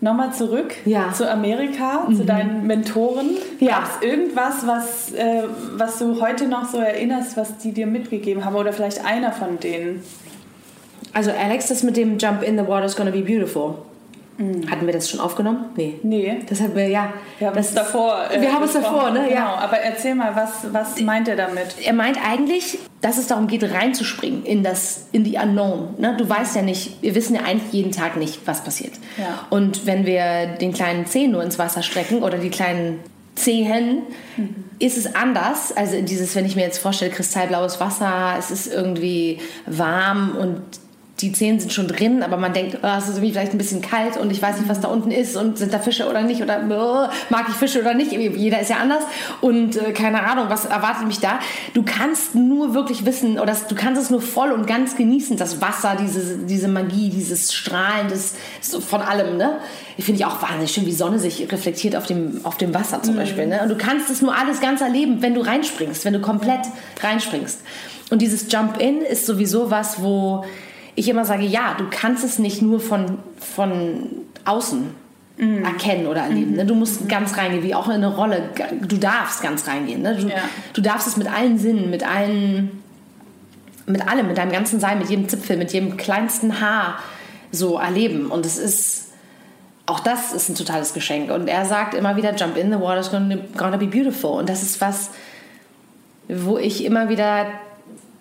Nochmal zurück ja. zu Amerika, mhm. zu deinen Mentoren. Ja. Gab es irgendwas, was, äh, was du heute noch so erinnerst, was die dir mitgegeben haben? Oder vielleicht einer von denen? Also Alex, das mit dem Jump in the water is gonna be beautiful. Mhm. Hatten wir das schon aufgenommen? Nee. Nee. Das haben wir, ja. Wir haben es davor. Äh, wir haben es davor, ne? Genau. Ja. Aber erzähl mal, was, was meint er damit? Er meint eigentlich, dass es darum geht, reinzuspringen in, das, in die Unknown. Ne? Du weißt ja nicht, wir wissen ja eigentlich jeden Tag nicht, was passiert. Ja. Und wenn wir den kleinen Zeh nur ins Wasser strecken oder die kleinen Zehen mhm. ist es anders. Also dieses, wenn ich mir jetzt vorstelle, kristallblaues Wasser, es ist irgendwie warm und die Zehen sind schon drin, aber man denkt, oh, es ist irgendwie vielleicht ein bisschen kalt und ich weiß nicht, was da unten ist und sind da Fische oder nicht oder oh, mag ich Fische oder nicht. Jeder ist ja anders und äh, keine Ahnung, was erwartet mich da. Du kannst nur wirklich wissen oder du kannst es nur voll und ganz genießen, das Wasser, diese, diese Magie, dieses Strahlen das, von allem. Ne? Ich finde ich auch wahnsinnig schön, wie Sonne sich reflektiert auf dem, auf dem Wasser zum mhm. Beispiel. Ne? Und du kannst es nur alles ganz erleben, wenn du reinspringst, wenn du komplett reinspringst. Und dieses Jump-In ist sowieso was, wo ich immer sage, ja, du kannst es nicht nur von, von außen mhm. erkennen oder erleben. Ne? Du musst mhm. ganz reingehen, wie auch in eine Rolle. Du darfst ganz reingehen. Ne? Du, ja. du darfst es mit allen Sinnen, mit allen, mit allem, mit deinem ganzen Sein, mit jedem Zipfel, mit jedem kleinsten Haar so erleben. Und es ist auch das ist ein totales Geschenk. Und er sagt immer wieder, jump in the water, it's gonna, gonna be beautiful. Und das ist was, wo ich immer wieder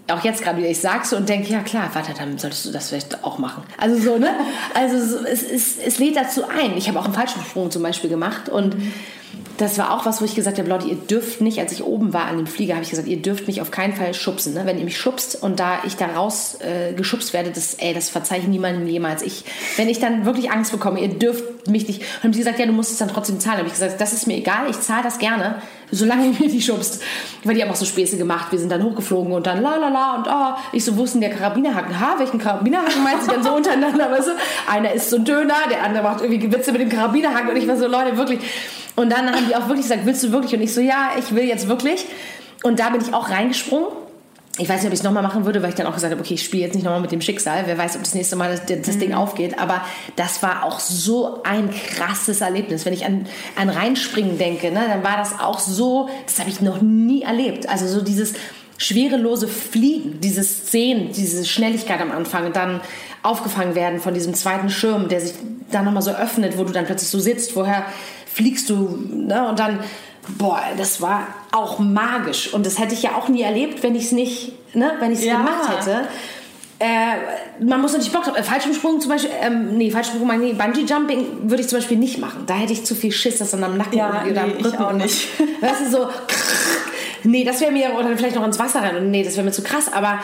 auch jetzt gerade wieder, ich sag's so und denke, ja klar, warte, dann solltest du das vielleicht auch machen. Also so, ne? Also so, es, es, es lädt dazu ein. Ich habe auch einen Fallschirmsprung zum Beispiel gemacht und das war auch was, wo ich gesagt habe, Leute, ihr dürft nicht, als ich oben war an dem Flieger, habe ich gesagt, ihr dürft mich auf keinen Fall schubsen. Ne? Wenn ihr mich schubst und da ich da raus äh, geschubst werde, das, ey, das verzeihe ich niemandem jemals. Ich, wenn ich dann wirklich Angst bekomme, ihr dürft mich nicht. Und haben sie gesagt, ja, du musst es dann trotzdem zahlen. habe ich gesagt, das ist mir egal, ich zahle das gerne, solange ihr mich nicht schubst. Weil die haben auch so Späße gemacht. Wir sind dann hochgeflogen und dann la la la und oh, ich so wussten der Karabinerhaken. Ha, welchen Karabinerhaken meinst du denn so [LAUGHS] untereinander? Weißt du? Einer ist so Döner, der andere macht irgendwie Witze mit dem Karabinerhaken und ich war so, Leute, wirklich und dann haben die auch wirklich gesagt, willst du wirklich? Und ich so, ja, ich will jetzt wirklich. Und da bin ich auch reingesprungen. Ich weiß nicht, ob ich es nochmal machen würde, weil ich dann auch gesagt habe, okay, ich spiele jetzt nicht nochmal mit dem Schicksal. Wer weiß, ob das nächste Mal das, das mhm. Ding aufgeht. Aber das war auch so ein krasses Erlebnis. Wenn ich an, an Reinspringen denke, ne, dann war das auch so, das habe ich noch nie erlebt. Also so dieses schwerelose Fliegen, diese Szenen, diese Schnelligkeit am Anfang, dann aufgefangen werden von diesem zweiten Schirm, der sich dann nochmal so öffnet, wo du dann plötzlich so sitzt. Vorher fliegst du, ne? Und dann, boah, das war auch magisch. Und das hätte ich ja auch nie erlebt, wenn ich es nicht, ne? Wenn ich es ja. gemacht hätte. Äh, man muss natürlich Bock haben. Äh, Fallschirmsprung zum Beispiel, ähm, nee, Fallschirmsprung, nee, Bungee Jumping würde ich zum Beispiel nicht machen. Da hätte ich zu viel Schiss, dass dann am Nacken ja, oder nee, am Rücken. Ich auch nicht. [LAUGHS] Weißt du, so, [LAUGHS] nee, das wäre mir, oder vielleicht noch ins Wasser rein, und nee, das wäre mir zu krass, aber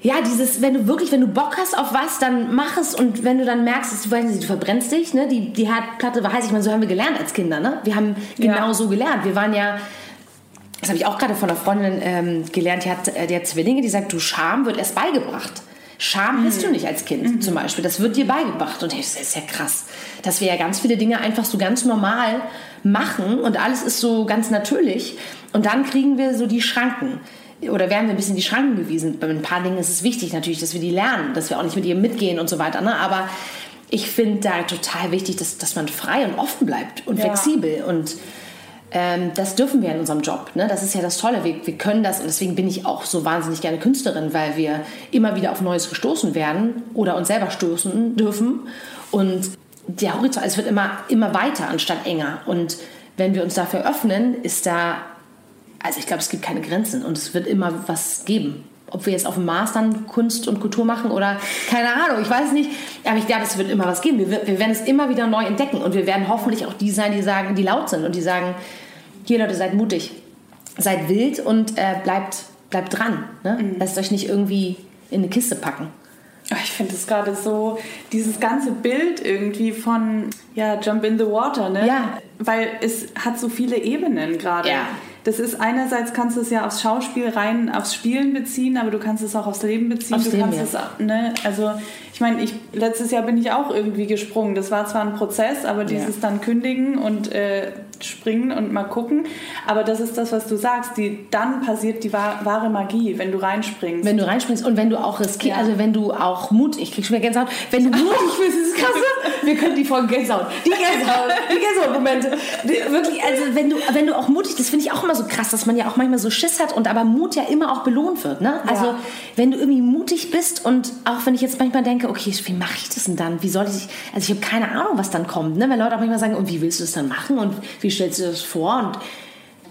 ja, dieses, wenn du wirklich, wenn du Bock hast auf was, dann mach es und wenn du dann merkst, dass du, weißt, du verbrennst dich, ne? die, die Herdplatte war heiß, ich meine, so haben wir gelernt als Kinder, ne? Wir haben genau ja. so gelernt. Wir waren ja, das habe ich auch gerade von einer Freundin ähm, gelernt, die hat, äh, die hat Zwillinge, die sagt, du, Scham wird erst beigebracht. Scham mhm. hast du nicht als Kind mhm. zum Beispiel. Das wird dir beigebracht. Und das ist ja krass, dass wir ja ganz viele Dinge einfach so ganz normal machen und alles ist so ganz natürlich. Und dann kriegen wir so die Schranken oder werden wir ein bisschen die Schranken gewiesen. Bei ein paar Dingen ist es wichtig natürlich, dass wir die lernen, dass wir auch nicht mit ihr mitgehen und so weiter. Ne? Aber ich finde da total wichtig, dass, dass man frei und offen bleibt und ja. flexibel. Und ähm, das dürfen wir in unserem Job. Ne? Das ist ja das Tolle. Wir, wir können das und deswegen bin ich auch so wahnsinnig gerne Künstlerin, weil wir immer wieder auf Neues gestoßen werden oder uns selber stoßen dürfen. Und der Horizont, es wird immer, immer weiter anstatt enger. Und wenn wir uns dafür öffnen, ist da also ich glaube, es gibt keine Grenzen und es wird immer was geben. Ob wir jetzt auf dem Mars dann Kunst und Kultur machen oder keine Ahnung, ich weiß nicht. Aber ich glaube, es wird immer was geben. Wir, wir werden es immer wieder neu entdecken und wir werden hoffentlich auch die sein, die sagen, die laut sind und die sagen, hier Leute, seid mutig, seid wild und äh, bleibt, bleibt dran. Ne? Mhm. Lasst euch nicht irgendwie in eine Kiste packen. Ich finde es gerade so, dieses ganze Bild irgendwie von ja, Jump in the Water, ne? Ja. Weil es hat so viele Ebenen gerade. Ja das ist einerseits kannst du es ja aufs Schauspiel rein, aufs Spielen beziehen, aber du kannst es auch aufs Leben beziehen. Aufs du Leben, kannst ja. es, ne, also ich meine, ich, letztes Jahr bin ich auch irgendwie gesprungen. Das war zwar ein Prozess, aber dieses ja. dann kündigen und äh, springen und mal gucken. Aber das ist das, was du sagst. Die, dann passiert die wahre Magie, wenn du reinspringst. Wenn du reinspringst und wenn du auch riskierst, ja. also wenn du auch Mut, ich krieg schon wieder Gänsehaut, wenn du mutig bist, ist krass. Wir können die Folge Gänsehaut. Die Gänsehaut, die Gänsehaut-Momente. Wirklich, also wenn du, wenn du auch mutig, das finde ich auch immer so krass, dass man ja auch manchmal so Schiss hat und aber Mut ja immer auch belohnt wird. Ne? Also ja. wenn du irgendwie mutig bist und auch wenn ich jetzt manchmal denke, okay, wie mache ich das denn dann? Wie soll ich, also ich habe keine Ahnung, was dann kommt. Ne? Wenn Leute auch manchmal sagen, und wie willst du das dann machen und wie stellst du das vor? Und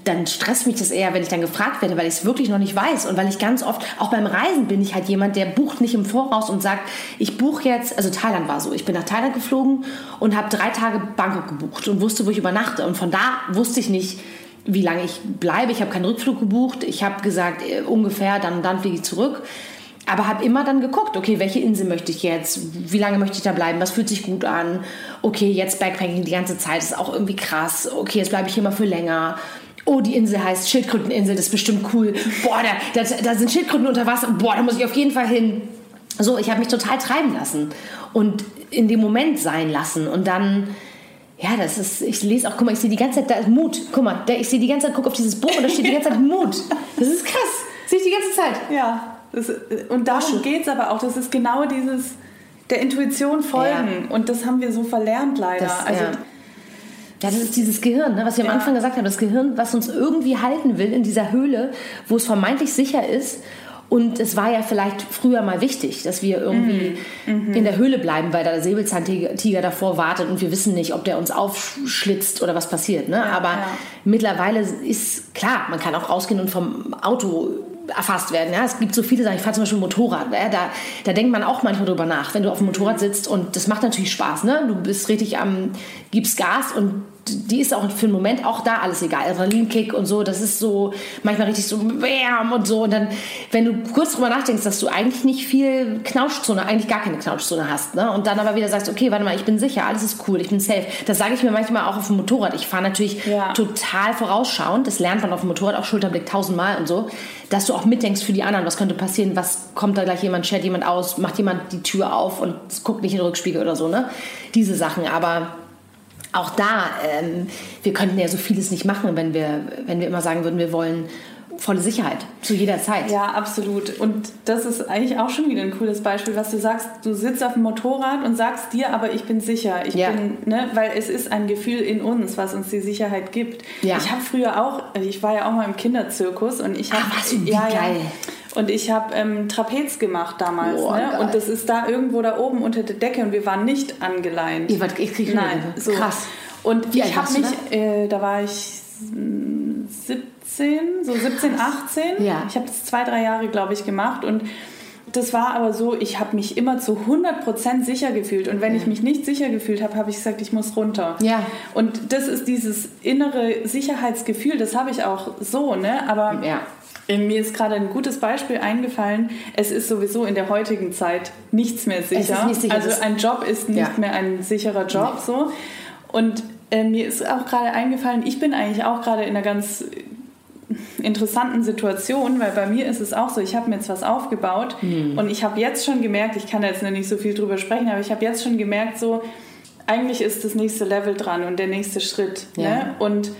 dann stresst mich das eher, wenn ich dann gefragt werde, weil ich es wirklich noch nicht weiß und weil ich ganz oft, auch beim Reisen bin ich halt jemand, der bucht nicht im Voraus und sagt, ich buche jetzt, also Thailand war so, ich bin nach Thailand geflogen und habe drei Tage Bangkok gebucht und wusste, wo ich übernachte und von da wusste ich nicht, wie lange ich bleibe. Ich habe keinen Rückflug gebucht. Ich habe gesagt, äh, ungefähr, dann und dann fliege ich zurück. Aber habe immer dann geguckt, okay, welche Insel möchte ich jetzt? Wie lange möchte ich da bleiben? Was fühlt sich gut an? Okay, jetzt Backpacking die ganze Zeit ist auch irgendwie krass. Okay, jetzt bleibe ich hier mal für länger. Oh, die Insel heißt Schildkröteninsel, das ist bestimmt cool. Boah, da, da, da sind Schildkröten unter Wasser. Boah, da muss ich auf jeden Fall hin. So, ich habe mich total treiben lassen und in dem Moment sein lassen. Und dann ja, das ist, ich lese auch, guck mal, ich sehe die ganze Zeit, da ist Mut. Guck mal, ich sehe die ganze Zeit, guck auf dieses Buch und da steht die ganze Zeit [LAUGHS] Mut. Das ist krass. Sehe ich die ganze Zeit. Ja. Das, und darum geht es aber auch. Das ist genau dieses, der Intuition folgen. Ja. Und das haben wir so verlernt leider. Das, also, ja. ja. das ist dieses Gehirn, ne, was wir am Anfang gesagt haben. Das Gehirn, was uns irgendwie halten will in dieser Höhle, wo es vermeintlich sicher ist und es war ja vielleicht früher mal wichtig, dass wir irgendwie mm, in der Höhle bleiben, weil da der Säbelzahntiger davor wartet und wir wissen nicht, ob der uns aufschlitzt oder was passiert. Ne? Ja, Aber ja. mittlerweile ist klar, man kann auch rausgehen und vom Auto erfasst werden. Ja? Es gibt so viele Sachen. Ich fahre zum Beispiel Motorrad. Ja? Da, da denkt man auch manchmal drüber nach, wenn du auf dem Motorrad sitzt und das macht natürlich Spaß. Ne? Du bist richtig am, gibst Gas und die ist auch für den Moment auch da alles egal. Adrenalinkick und so, das ist so manchmal richtig so bam und so. Und dann, wenn du kurz drüber nachdenkst, dass du eigentlich nicht viel Knautschzone, eigentlich gar keine Knautschzone hast, ne? und dann aber wieder sagst, okay, warte mal, ich bin sicher, alles ist cool, ich bin safe. Das sage ich mir manchmal auch auf dem Motorrad. Ich fahre natürlich ja. total vorausschauend, das lernt man auf dem Motorrad auch Schulterblick tausendmal und so, dass du auch mitdenkst für die anderen, was könnte passieren, was kommt da gleich jemand, schert jemand aus, macht jemand die Tür auf und guckt nicht in den Rückspiegel oder so, ne? Diese Sachen, aber auch da, ähm, wir könnten ja so vieles nicht machen, wenn wir, wenn wir immer sagen würden, wir wollen volle Sicherheit zu jeder Zeit. Ja, absolut. Und das ist eigentlich auch schon wieder ein cooles Beispiel, was du sagst. Du sitzt auf dem Motorrad und sagst dir, aber ich bin sicher. Ich ja. bin, ne, weil es ist ein Gefühl in uns, was uns die Sicherheit gibt. Ja. Ich habe früher auch, ich war ja auch mal im Kinderzirkus und ich habe, ja, geil. Ja, und ich habe ähm, Trapez gemacht damals. Oh, ne? Und das ist da irgendwo da oben unter der Decke und wir waren nicht angeleint. Ihr wart, ich kriege Nein, so. krass. Und Wie ich habe mich, da? Äh, da war ich 17, so 17, 18. Ja. Ich habe das zwei, drei Jahre, glaube ich, gemacht und das war aber so, ich habe mich immer zu 100% sicher gefühlt. Und wenn ich mich nicht sicher gefühlt habe, habe ich gesagt, ich muss runter. Ja. Und das ist dieses innere Sicherheitsgefühl, das habe ich auch so, ne? Aber ja. Mir ist gerade ein gutes Beispiel eingefallen. Es ist sowieso in der heutigen Zeit nichts mehr sicher. Nicht sicher also ein Job ist nicht ja. mehr ein sicherer Job. Nee. So. Und äh, mir ist auch gerade eingefallen, ich bin eigentlich auch gerade in einer ganz interessanten Situation, weil bei mir ist es auch so, ich habe mir jetzt was aufgebaut mhm. und ich habe jetzt schon gemerkt, ich kann jetzt nicht so viel drüber sprechen, aber ich habe jetzt schon gemerkt, so eigentlich ist das nächste Level dran und der nächste Schritt. Ja. Ne? Und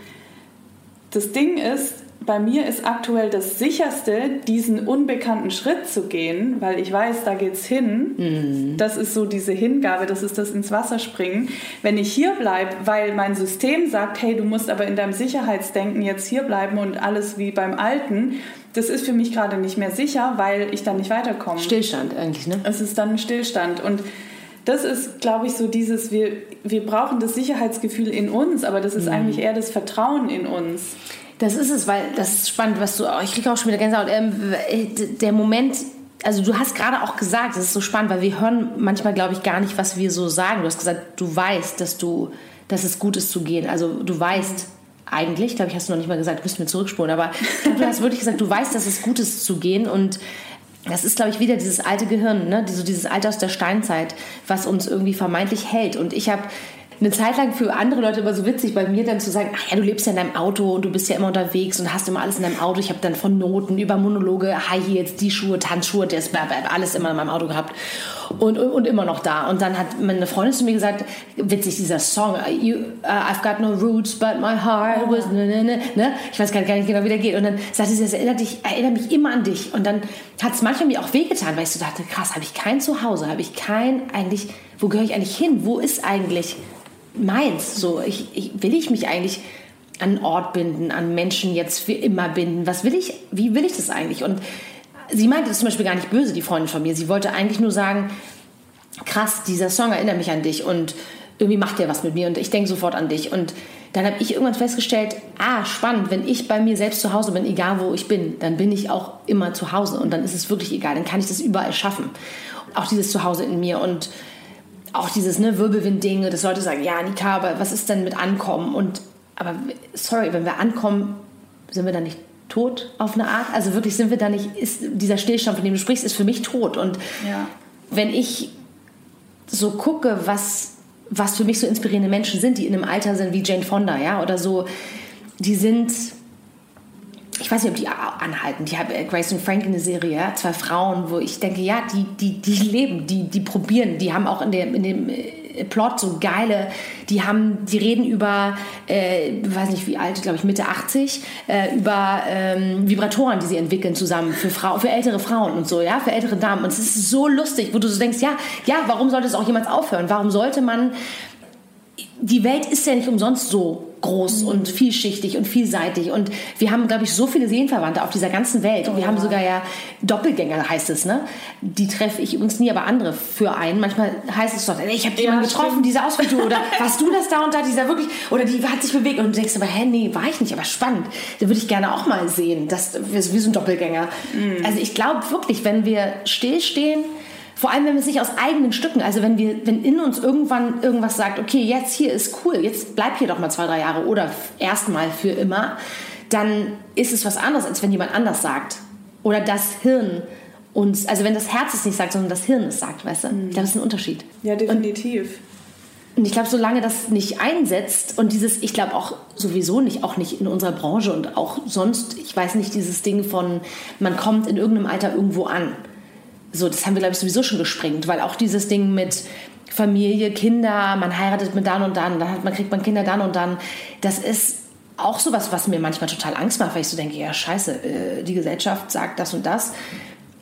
das Ding ist, bei mir ist aktuell das sicherste, diesen unbekannten Schritt zu gehen, weil ich weiß, da geht's hin. Mhm. Das ist so diese Hingabe, das ist das ins Wasser springen. Wenn ich hier bleibe, weil mein System sagt, hey, du musst aber in deinem Sicherheitsdenken jetzt hier bleiben und alles wie beim Alten, das ist für mich gerade nicht mehr sicher, weil ich dann nicht weiterkomme. Stillstand eigentlich, ne? Es ist dann ein Stillstand und das ist, glaube ich, so dieses, wir, wir brauchen das Sicherheitsgefühl in uns, aber das ist mhm. eigentlich eher das Vertrauen in uns. Das ist es, weil das ist spannend, was du. Ich kriege auch schon wieder Gänsehaut. Ähm, der Moment, also du hast gerade auch gesagt, das ist so spannend, weil wir hören manchmal, glaube ich, gar nicht, was wir so sagen. Du hast gesagt, du weißt, dass du, dass es gut ist zu gehen. Also du weißt eigentlich, glaube ich, hast du noch nicht mal gesagt, du müssen wir zurückspulen, aber du hast [LAUGHS] wirklich gesagt, du weißt, dass es gut ist zu gehen und das ist, glaube ich, wieder dieses alte Gehirn, ne? so dieses Alter aus der Steinzeit, was uns irgendwie vermeintlich hält. Und ich habe eine Zeit lang für andere Leute immer so witzig, bei mir dann zu sagen, ach ja, du lebst ja in deinem Auto und du bist ja immer unterwegs und hast immer alles in deinem Auto. Ich habe dann von Noten über Monologe, High Heels, die Schuhe, Tanzschuhe, das alles immer in meinem Auto gehabt und, und immer noch da. Und dann hat meine Freundin zu mir gesagt, witzig, dieser Song, you, uh, I've got no roots, but my heart was, ne, ne, ne, ne? Ich weiß gar nicht genau, wie der geht. Und dann sagte sie, das erinnert, dich, erinnert mich immer an dich. Und dann hat es manchmal mir auch wehgetan, weil ich so dachte, krass, habe ich kein Zuhause, habe ich kein, eigentlich, wo gehöre ich eigentlich hin? Wo ist eigentlich meins. So, ich, ich, will ich mich eigentlich an Ort binden, an Menschen jetzt für immer binden? Was will ich, wie will ich das eigentlich? Und sie meinte das zum Beispiel gar nicht böse, die Freundin von mir. Sie wollte eigentlich nur sagen, krass, dieser Song erinnert mich an dich und irgendwie macht der was mit mir und ich denke sofort an dich. Und dann habe ich irgendwann festgestellt, ah, spannend, wenn ich bei mir selbst zu Hause bin, egal wo ich bin, dann bin ich auch immer zu Hause und dann ist es wirklich egal, dann kann ich das überall schaffen. Auch dieses Zuhause in mir und auch dieses ne, Wirbelwind-Ding, dass Leute sagen, ja, Nika, aber was ist denn mit Ankommen? Und aber sorry, wenn wir ankommen, sind wir dann nicht tot auf eine Art? Also wirklich sind wir da nicht, ist dieser Stillstand, von dem du sprichst, ist für mich tot. Und Ja. wenn ich so gucke, was, was für mich so inspirierende Menschen sind, die in einem Alter sind wie Jane Fonda, ja, oder so, die sind, ich weiß nicht, ob die anhalten. Die haben äh, Grace und Frank in der Serie, zwei Frauen, wo ich denke, ja, die, die, die leben, die, die probieren, die haben auch in, der, in dem äh, Plot so geile, die haben, die reden über, äh, weiß nicht wie alt, glaube ich Mitte 80, äh, über ähm, Vibratoren, die sie entwickeln zusammen für Frau, für ältere Frauen und so, ja, für ältere Damen. Und es ist so lustig, wo du so denkst, ja, ja, warum sollte es auch jemals aufhören? Warum sollte man die Welt ist ja nicht umsonst so groß und vielschichtig und vielseitig und wir haben, glaube ich, so viele Seelenverwandte auf dieser ganzen Welt und wir haben sogar ja Doppelgänger, heißt es, ne? Die treffe ich übrigens nie, aber andere für einen. Manchmal heißt es doch, ich habe jemanden getroffen, stimmt. die sah aus oder [LAUGHS] warst du das da und da, dieser wirklich, oder die hat sich bewegt und du denkst aber, hä, nee, war ich nicht, aber spannend. Da würde ich gerne auch mal sehen, das wir sind so ein Doppelgänger. Also ich glaube wirklich, wenn wir stillstehen, vor allem, wenn wir es nicht aus eigenen Stücken, also wenn wir, wenn in uns irgendwann irgendwas sagt, okay, jetzt hier ist cool, jetzt bleib hier doch mal zwei, drei Jahre oder erstmal für immer, dann ist es was anderes, als wenn jemand anders sagt. Oder das Hirn uns, also wenn das Herz es nicht sagt, sondern das Hirn es sagt, weißt du? Ich glaube, das ist ein Unterschied. Ja, definitiv. Und ich glaube, solange das nicht einsetzt und dieses, ich glaube auch sowieso nicht, auch nicht in unserer Branche und auch sonst, ich weiß nicht, dieses Ding von, man kommt in irgendeinem Alter irgendwo an. So, das haben wir, glaube ich, sowieso schon gesprengt, weil auch dieses Ding mit Familie, Kinder, man heiratet mit dann und dann, dann hat man, kriegt man Kinder dann und dann, das ist auch sowas, was mir manchmal total Angst macht, weil ich so denke, ja, scheiße, äh, die Gesellschaft sagt das und das.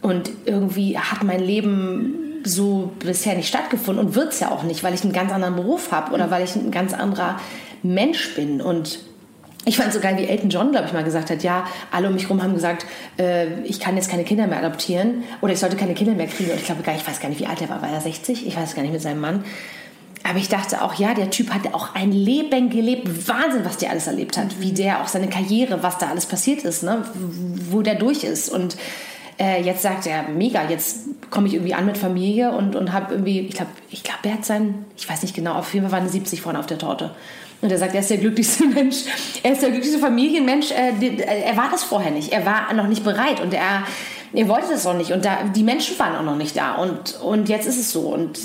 Und irgendwie hat mein Leben so bisher nicht stattgefunden und wird es ja auch nicht, weil ich einen ganz anderen Beruf habe oder weil ich ein ganz anderer Mensch bin. Und ich fand so geil, wie Elton John, glaube ich, mal gesagt hat, ja, alle um mich herum haben gesagt, äh, ich kann jetzt keine Kinder mehr adoptieren oder ich sollte keine Kinder mehr kriegen. Und ich glaube gar ich weiß gar nicht, wie alt er war. War er 60? Ich weiß gar nicht mit seinem Mann. Aber ich dachte auch, ja, der Typ hat auch ein Leben gelebt. Wahnsinn, was der alles erlebt hat. Wie der auch seine Karriere, was da alles passiert ist, ne? wo der durch ist. Und äh, jetzt sagt er, mega, jetzt komme ich irgendwie an mit Familie und, und habe irgendwie, ich glaube, ich glaub, er hat sein, ich weiß nicht genau, auf jeden Fall waren 70 vorne auf der Torte. Und er sagt, er ist der glücklichste [LAUGHS] Mensch, er ist der glücklichste Familienmensch. Äh, äh, er war das vorher nicht, er war noch nicht bereit und er, er wollte das auch nicht. Und da, die Menschen waren auch noch nicht da. Und, und jetzt ist es so. Und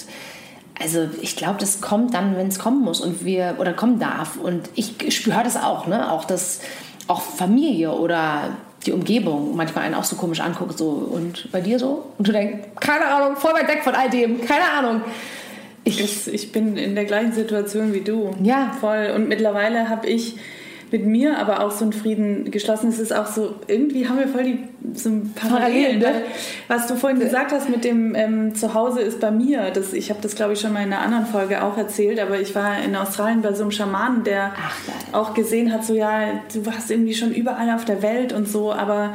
also ich glaube, das kommt dann, wenn es kommen muss und wir oder kommen darf. Und ich spüre das auch, ne? Auch das, auch Familie oder die Umgebung manchmal einen auch so komisch anguckt, so und bei dir so? Und du denkst, keine Ahnung, voll weit weg von all dem, keine Ahnung. Ich, Ich, ich bin in der gleichen Situation wie du. Ja. Voll. Und mittlerweile habe ich mit mir aber auch so einen Frieden geschlossen. Es ist auch so, irgendwie haben wir voll die so Parallelen, ne? Was du vorhin gesagt hast mit dem ähm, Zuhause ist bei mir, das, ich habe das glaube ich schon mal in einer anderen Folge auch erzählt, aber ich war in Australien bei so einem Schamanen, der Ach, auch gesehen hat, so ja, du warst irgendwie schon überall auf der Welt und so, aber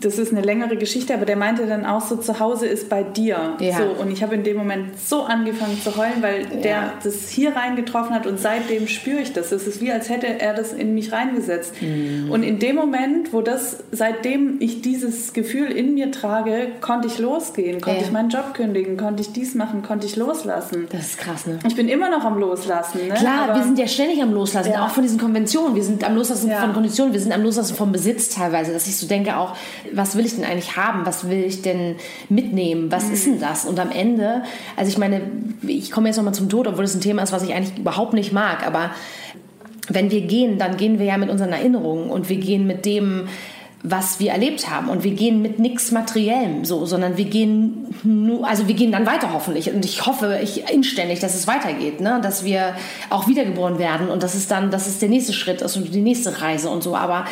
das ist eine längere Geschichte, aber der meinte dann auch so, zu Hause ist bei dir. Ja. So, und ich habe in dem Moment so angefangen zu heulen, weil der das hier reingetroffen hat und seitdem spüre ich das. Es ist wie, als hätte er das in mich reingesetzt. Mhm. Und in dem Moment, wo das, seitdem ich dieses Gefühl in mir trage, konnte ich losgehen, konnte Ja. ich meinen Job kündigen, konnte ich dies machen, konnte ich loslassen. das ist krass, ne? Ich bin immer noch am Loslassen. Ne? Klar, Aber- wir sind ja ständig am Loslassen, Ja. auch von diesen Konventionen. Wir sind am Loslassen Ja. von Konditionen, wir sind am Loslassen vom Besitz teilweise, dass ich so denke auch, was will ich denn eigentlich haben? Was will ich denn mitnehmen? Was ist denn das? Und am Ende, also ich meine, ich komme jetzt nochmal zum Tod, obwohl das ein Thema ist, was ich eigentlich überhaupt nicht mag, aber wenn wir gehen, dann gehen wir ja mit unseren Erinnerungen und wir gehen mit dem, was wir erlebt haben. Und wir gehen mit nichts Materiellem so, sondern wir gehen nur, also wir gehen dann weiter hoffentlich. Und ich hoffe, ich inständig, dass es weitergeht, ne? dass wir auch wiedergeboren werden und dass es dann, dass es der nächste Schritt ist und die nächste Reise und so. Aber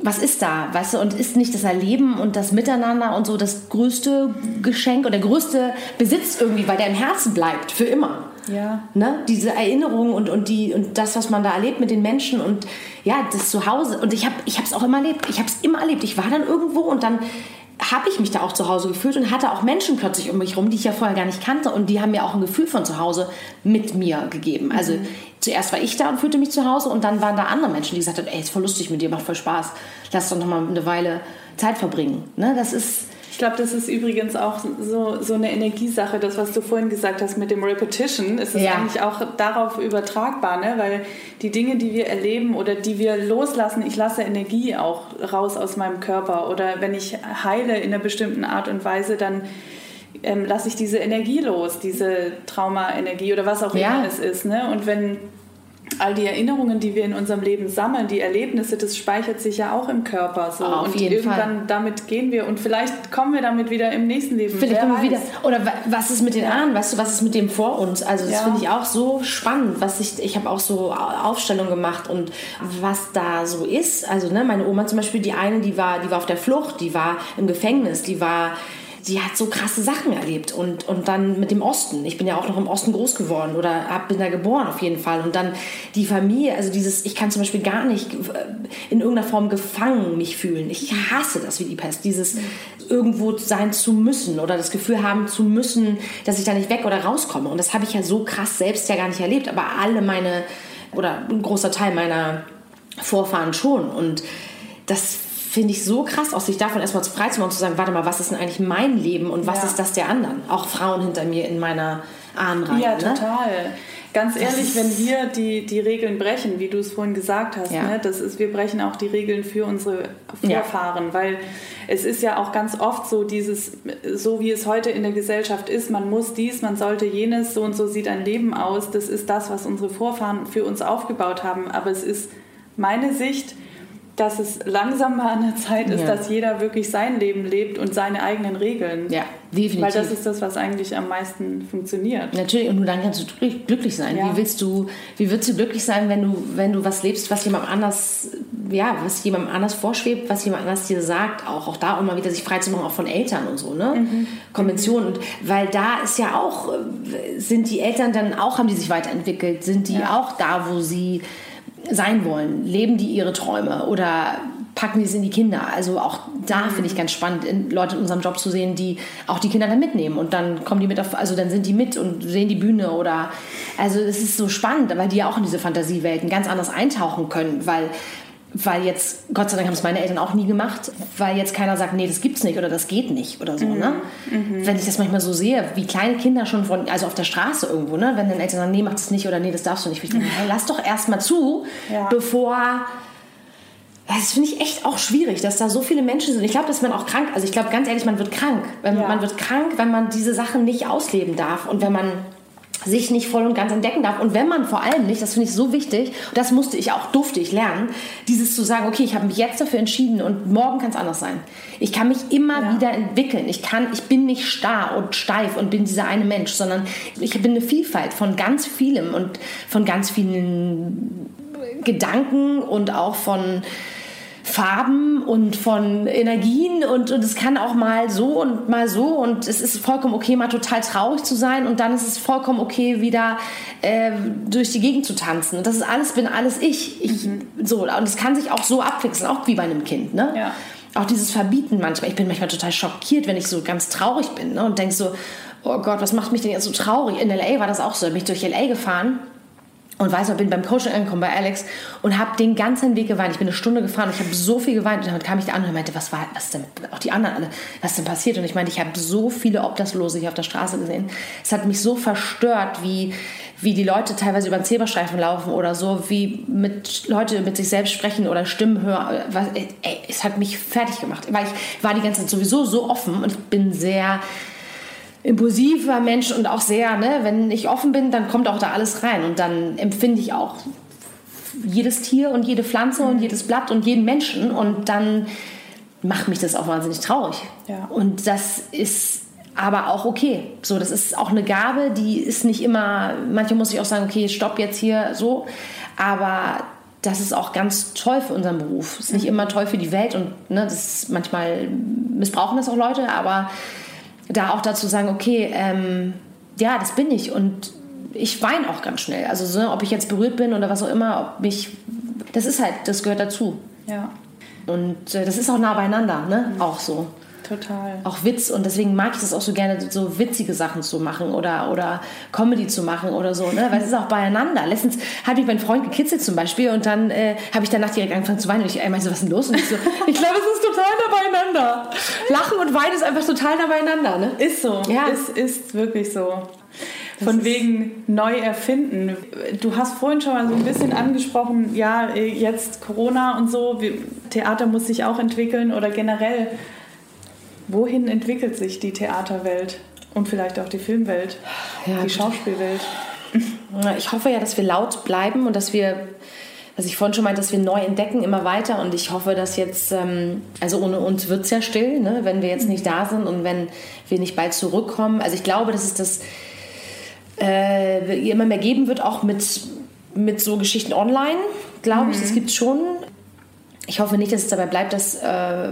was ist da, weißt du, und ist nicht das Erleben und das Miteinander und so das größte Geschenk oder der größte Besitz irgendwie, weil der im Herzen bleibt, für immer. Ja. Ne? Diese Erinnerungen und, und, die, und das, was man da erlebt mit den Menschen und ja, das Zuhause. Und ich habe es auch immer erlebt. Ich habe es immer erlebt. Ich war dann irgendwo und dann habe ich mich da auch zu Hause gefühlt und hatte auch Menschen plötzlich um mich rum, die ich ja vorher gar nicht kannte. Und die haben mir auch ein Gefühl von zu Hause mit mir gegeben. Also zuerst war ich da und fühlte mich zu Hause und dann waren da andere Menschen, die gesagt haben, ey, ist voll lustig mit dir, macht voll Spaß. Lass doch noch mal eine Weile Zeit verbringen. Ne? Das ist... Ich glaube, das ist übrigens auch so, so eine Energiesache, das, was du vorhin gesagt hast mit dem Repetition, ist es ja. eigentlich auch darauf übertragbar, ne? weil die Dinge, die wir erleben oder die wir loslassen, ich lasse Energie auch raus aus meinem Körper oder wenn ich heile in einer bestimmten Art und Weise, dann ähm, lasse ich diese Energie los, diese Trauma-Energie oder was auch ja. immer es ist. Ne? Und wenn all die Erinnerungen, die wir in unserem Leben sammeln, die Erlebnisse, das speichert sich ja auch im Körper so. Auf und irgendwann Fall. damit gehen wir und vielleicht kommen wir damit wieder im nächsten Leben. Vielleicht kommen wir wieder. Oder was ist mit den Ahnen? Weißt du, was ist mit dem vor uns? Also das ja. finde ich auch so spannend. Was ich, ich habe auch so Aufstellungen gemacht und was da so ist. Also ne, meine Oma zum Beispiel, die eine, die war, die war auf der Flucht, die war im Gefängnis, die war die hat so krasse Sachen erlebt und, und dann mit dem Osten. Ich bin ja auch noch im Osten groß geworden oder hab, bin da geboren auf jeden Fall. Und dann die Familie, also dieses, ich kann zum Beispiel gar nicht äh, in irgendeiner Form gefangen mich fühlen. Ich hasse das wie die Pest. Dieses irgendwo sein zu müssen oder das Gefühl haben zu müssen, dass ich da nicht weg oder rauskomme. Und das habe ich ja so krass selbst ja gar nicht erlebt. Aber alle meine, oder ein großer Teil meiner Vorfahren schon. Und das finde ich so krass aus, sich davon erstmal frei zu machen und zu sagen, warte mal, was ist denn eigentlich mein Leben und was ja. ist das der anderen? Auch Frauen hinter mir in meiner Ahnenreihe. Ja, ne? total. Ganz ehrlich, wenn wir die, die Regeln brechen, wie du es vorhin gesagt hast, ja. ne, das ist, wir brechen auch die Regeln für unsere Vorfahren, ja. weil es ist ja auch ganz oft so dieses, so wie es heute in der Gesellschaft ist, man muss dies, man sollte jenes, so und so sieht ein Leben aus, das ist das, was unsere Vorfahren für uns aufgebaut haben, aber es ist meine Sicht, dass es langsam mal an der Zeit ist, ja. dass jeder wirklich sein Leben lebt und seine eigenen Regeln. Ja, definitiv. Weil das ist das, was eigentlich am meisten funktioniert. Natürlich, und nur dann kannst du glücklich sein. Ja. Wie willst du, wie willst du glücklich sein, wenn du, wenn du was lebst, was jemand anders, ja, was jemandem anders vorschwebt, was jemand anders dir sagt, auch, auch da immer wieder sich frei zu machen, auch von Eltern und so, ne? Mhm. Konventionen. Und weil da ist ja auch, sind die Eltern dann auch, haben die sich weiterentwickelt, sind die ja. auch da, wo sie sein wollen? Leben die ihre Träume oder packen die es in die Kinder? Also auch da finde ich ganz spannend, Leute in unserem Job zu sehen, die auch die Kinder dann mitnehmen und dann kommen die mit auf, also dann sind die mit und sehen die Bühne oder also es ist so spannend, weil die ja auch in diese Fantasiewelten ganz anders eintauchen können, weil weil jetzt, Gott sei Dank haben es meine Eltern auch nie gemacht, weil jetzt keiner sagt, nee, das gibt's nicht oder das geht nicht oder so, mhm. ne? Mhm. Wenn ich das manchmal so sehe, wie kleine Kinder schon von, also auf der Straße irgendwo, ne? Wenn dann Eltern sagen, nee, mach das nicht oder nee, das darfst du nicht. Ich denke, hey, lass doch erst mal zu, ja. bevor das finde ich echt auch schwierig, dass da so viele Menschen sind. Ich glaube, dass man auch krank, also ich glaube ganz ehrlich, man wird krank. Ja. Man wird krank, wenn man diese Sachen nicht ausleben darf und wenn man sich nicht voll und ganz entdecken darf. Und wenn man vor allem nicht, das finde ich so wichtig, das musste ich auch, durfte ich lernen, dieses zu sagen, okay, ich habe mich jetzt dafür entschieden und morgen kann es anders sein. Ich kann mich immer ja. wieder entwickeln. Ich, kann, ich bin nicht starr und steif und bin dieser eine Mensch, sondern ich bin eine Vielfalt von ganz vielem und von ganz vielen Gedanken und auch von Farben und von Energien und, und es kann auch mal so und mal so und es ist vollkommen okay, mal total traurig zu sein und dann ist es vollkommen okay, wieder äh, durch die Gegend zu tanzen. Und das ist alles, bin alles ich. ich mhm. So, und es kann sich auch so abwechseln, auch wie bei einem Kind. Ne? Ja. Auch dieses Verbieten manchmal. Ich bin manchmal total schockiert, wenn ich so ganz traurig bin ne? und denke so, oh Gott, was macht mich denn jetzt so traurig? In L.A. war das auch so. Da bin ich durch L.A. gefahren und weiß noch, bin beim Coaching angekommen bei Alex und habe den ganzen Weg geweint. Ich bin eine Stunde gefahren und ich habe so viel geweint. Und dann kam ich da an und meinte, was war, was denn, auch die anderen alle, was denn passiert? Und ich meinte, ich habe so viele Obdachlose hier auf der Straße gesehen. Es hat mich so verstört, wie, wie die Leute teilweise über den Zebrastreifen laufen oder so, wie mit Leute mit sich selbst sprechen oder Stimmen hören. Ey, es hat mich fertig gemacht, weil ich war die ganze Zeit sowieso so offen und ich bin sehr impulsiver Mensch und auch sehr, ne, wenn ich offen bin, dann kommt auch da alles rein und dann empfinde ich auch jedes Tier und jede Pflanze und jedes Blatt und jeden Menschen und dann macht mich das auch wahnsinnig traurig. Ja. Und das ist aber auch okay. So, das ist auch eine Gabe, die ist nicht immer, manchmal muss ich auch sagen, okay, stopp jetzt hier so, aber das ist auch ganz toll für unseren Beruf. Ist nicht immer toll für die Welt und ne, das ist, manchmal missbrauchen das auch Leute, aber da auch dazu sagen, okay, ähm, ja, das bin ich und ich weine auch ganz schnell. Also so, ob ich jetzt berührt bin oder was auch immer, ob mich, das ist halt, das gehört dazu. Ja. Und äh, das ist auch nah beieinander, ne? Mhm. Auch so. Total. Auch Witz und deswegen mag ich das auch so gerne, so witzige Sachen zu machen oder, oder Comedy zu machen oder so, ne? weil es ist auch beieinander. Letztens habe ich meinen Freund gekitzelt zum Beispiel und dann äh, habe ich danach direkt angefangen zu weinen und ich meinte so, was ist denn los? Und ich so, [LAUGHS] ich glaube, es ist total da beieinander. Lachen und Weinen ist einfach total da beieinander. Ne? Ist so, ja. es ist wirklich so. Von wegen neu erfinden. Du hast vorhin schon mal so ein bisschen angesprochen, ja, jetzt Corona und so, Theater muss sich auch entwickeln oder generell. Wohin entwickelt sich die Theaterwelt und vielleicht auch die Filmwelt, ja, die Schauspielwelt? [LAUGHS] Ich hoffe ja, dass wir laut bleiben und dass wir was ich vorhin schon meinte, dass wir neu entdecken, immer weiter. Und ich hoffe, dass jetzt, ähm, also ohne uns wird es ja still, ne? wenn wir jetzt nicht da sind und wenn wir nicht bald zurückkommen. Also ich glaube, dass es das äh, immer mehr geben wird, auch mit, mit so Geschichten online, glaube ich. Mhm. Das gibt es schon. Ich hoffe nicht, dass es dabei bleibt, dass, äh,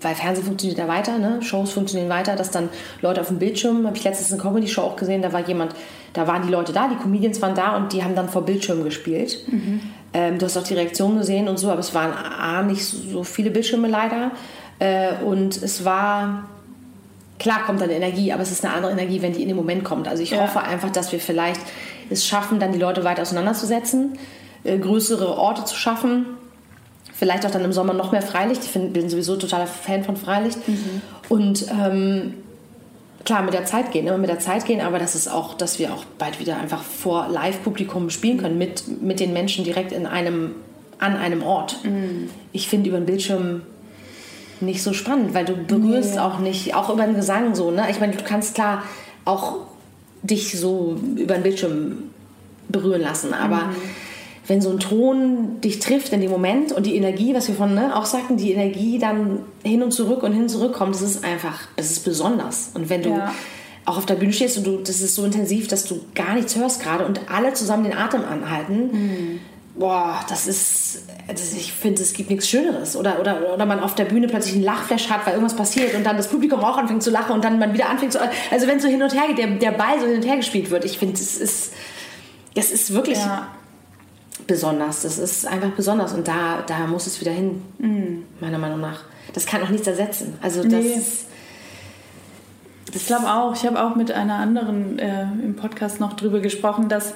weil Fernsehen funktioniert ja weiter, ne? Shows funktionieren weiter, dass dann Leute auf dem Bildschirm, habe ich letztens eine Comedy-Show auch gesehen, da war jemand, da waren die Leute da, die Comedians waren da und die haben dann vor Bildschirmen gespielt. Mhm. Ähm, du hast auch die Reaktion gesehen und so, aber es waren A, nicht so viele Bildschirme leider. Äh, und es war Klar kommt dann Energie, aber es ist eine andere Energie, wenn die in den Moment kommt. Also ich ja. hoffe einfach, dass wir vielleicht es schaffen, dann die Leute weiter auseinanderzusetzen, äh, größere Orte zu schaffen. Vielleicht auch dann im Sommer noch mehr Freilicht. Ich bin sowieso totaler Fan von Freilicht. Mhm. Und ähm, klar, mit der Zeit gehen, immer mit der Zeit gehen, aber das ist auch, dass wir auch bald wieder einfach vor Live-Publikum spielen können, mit, mit den Menschen direkt in einem, an einem Ort. Mhm. Ich finde, über den Bildschirm nicht so spannend, weil du berührst nee. auch nicht, auch über den Gesang so, ne? Ich meine, du kannst klar auch dich so über den Bildschirm berühren lassen, aber mhm. Wenn so ein Ton dich trifft in dem Moment und die Energie, was wir von ne, auch sagten, die Energie dann hin und zurück und hin und zurück kommt, das ist einfach, das ist besonders. Und wenn du ja. auch auf der Bühne stehst und du, das ist so intensiv, dass du gar nichts hörst gerade und alle zusammen den Atem anhalten, mhm boah, das ist, das, ich finde, es gibt nichts Schöneres. Oder, oder, oder man auf der Bühne plötzlich einen Lachflash hat, weil irgendwas passiert und dann das Publikum auch anfängt zu lachen und dann man wieder anfängt zu. Also, wenn es so hin und her geht, der, der Ball so hin und her gespielt wird, ich finde, es ist, es ist wirklich ja. Besonders. Das ist einfach besonders und da, da muss es wieder hin, mhm. meiner Meinung nach. Das kann auch nichts ersetzen. Also, das. Nee. Ich glaube auch, ich habe auch mit einer anderen äh, im Podcast noch drüber gesprochen, dass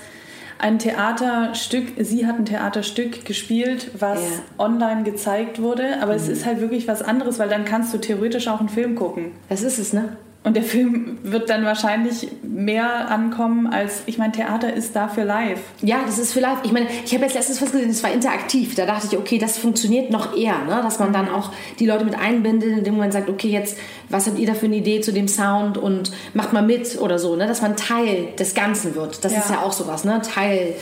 ein Theaterstück, sie hat ein Theaterstück gespielt, was ja. online gezeigt wurde, aber mhm. es ist halt wirklich was anderes, weil dann kannst du theoretisch auch einen Film gucken. Das ist es, ne? Und der Film wird dann wahrscheinlich mehr ankommen als, ich meine, Theater ist da für live. Ja, das ist für live. Ich meine, ich habe jetzt letztens was gesehen, das war interaktiv. Da dachte ich, okay, das funktioniert noch eher, ne? dass man dann auch die Leute mit einbindet, indem man sagt, okay, jetzt, was habt ihr da für eine Idee zu dem Sound und macht mal mit oder so, ne? dass man Teil des Ganzen wird. Das ja. ist ja auch sowas, ne? Teil,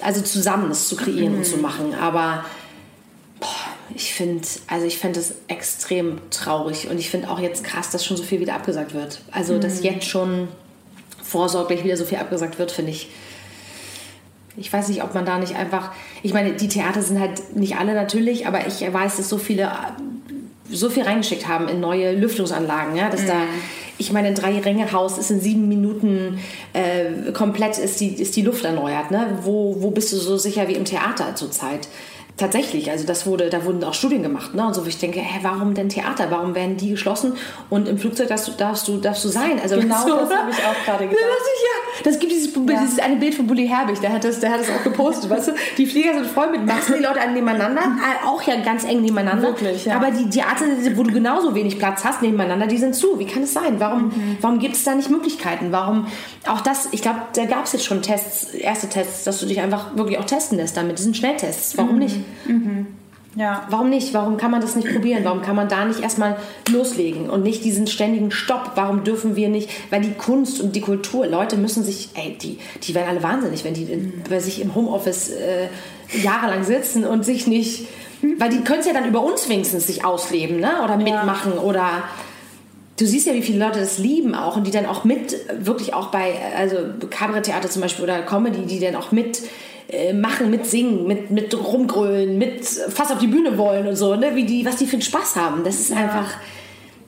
also zusammen es zu kreieren mhm. und zu machen. Aber ich finde, also ich finde es extrem traurig und ich finde auch jetzt krass, dass schon so viel wieder abgesagt wird. Also, mhm. dass jetzt schon vorsorglich wieder so viel abgesagt wird, finde ich. Ich weiß nicht, ob man da nicht einfach. Ich meine, die Theater sind halt nicht alle natürlich, aber ich weiß, dass so viele so viel reingeschickt haben in neue Lüftungsanlagen, ja, dass mhm. da ich meine, ein Drei-Ränge-Haus ist in sieben Minuten äh, komplett ist die, ist die Luft erneuert. Ne? Wo, wo bist du so sicher wie im Theater zurzeit? Tatsächlich, also das wurde, da wurden auch Studien gemacht, ne? Und so, wo ich denke, hä, warum denn Theater? Warum werden die geschlossen? Und im Flugzeug darfst du, darfst du, darfst du sein. Also genau so, das habe ich auch gerade [LAUGHS] gesagt. Ja, das gibt dieses, ja. dieses eine Bild von Bully Herbig, der hat das, der hat das auch gepostet, weißt du? Die Flieger sind voll mit Masken, die Leute nebeneinander, äh, auch ja ganz eng nebeneinander. Wirklich, ja. Aber die Theater, wo du genauso wenig Platz hast nebeneinander, die sind zu. Wie kann es sein? Warum, mhm. warum gibt es da nicht Möglichkeiten? Warum, auch das, ich glaube, da gab es jetzt schon Tests, erste Tests, dass du dich einfach wirklich auch testen lässt damit, diesen Schnelltests. Warum mhm. nicht? Mhm. Ja. Warum nicht? Warum kann man das nicht probieren? Warum kann man da nicht erstmal loslegen und nicht diesen ständigen Stopp? Warum dürfen wir nicht? Weil die Kunst und die Kultur, Leute müssen sich, ey, die, die werden alle wahnsinnig, wenn die in, bei sich im Homeoffice äh, jahrelang sitzen und sich nicht, weil die können es ja dann über uns wenigstens sich ausleben, ne? Oder mitmachen ja. oder du siehst ja, wie viele Leute das lieben auch und die dann auch mit, wirklich auch bei, also Kabaretttheater zum Beispiel oder Comedy, die dann auch mit äh, machen, mit singen, mit, mit rumgrölen, mit fast auf die Bühne wollen und so, ne? Wie die, was die für einen Spaß haben. Das ist einfach,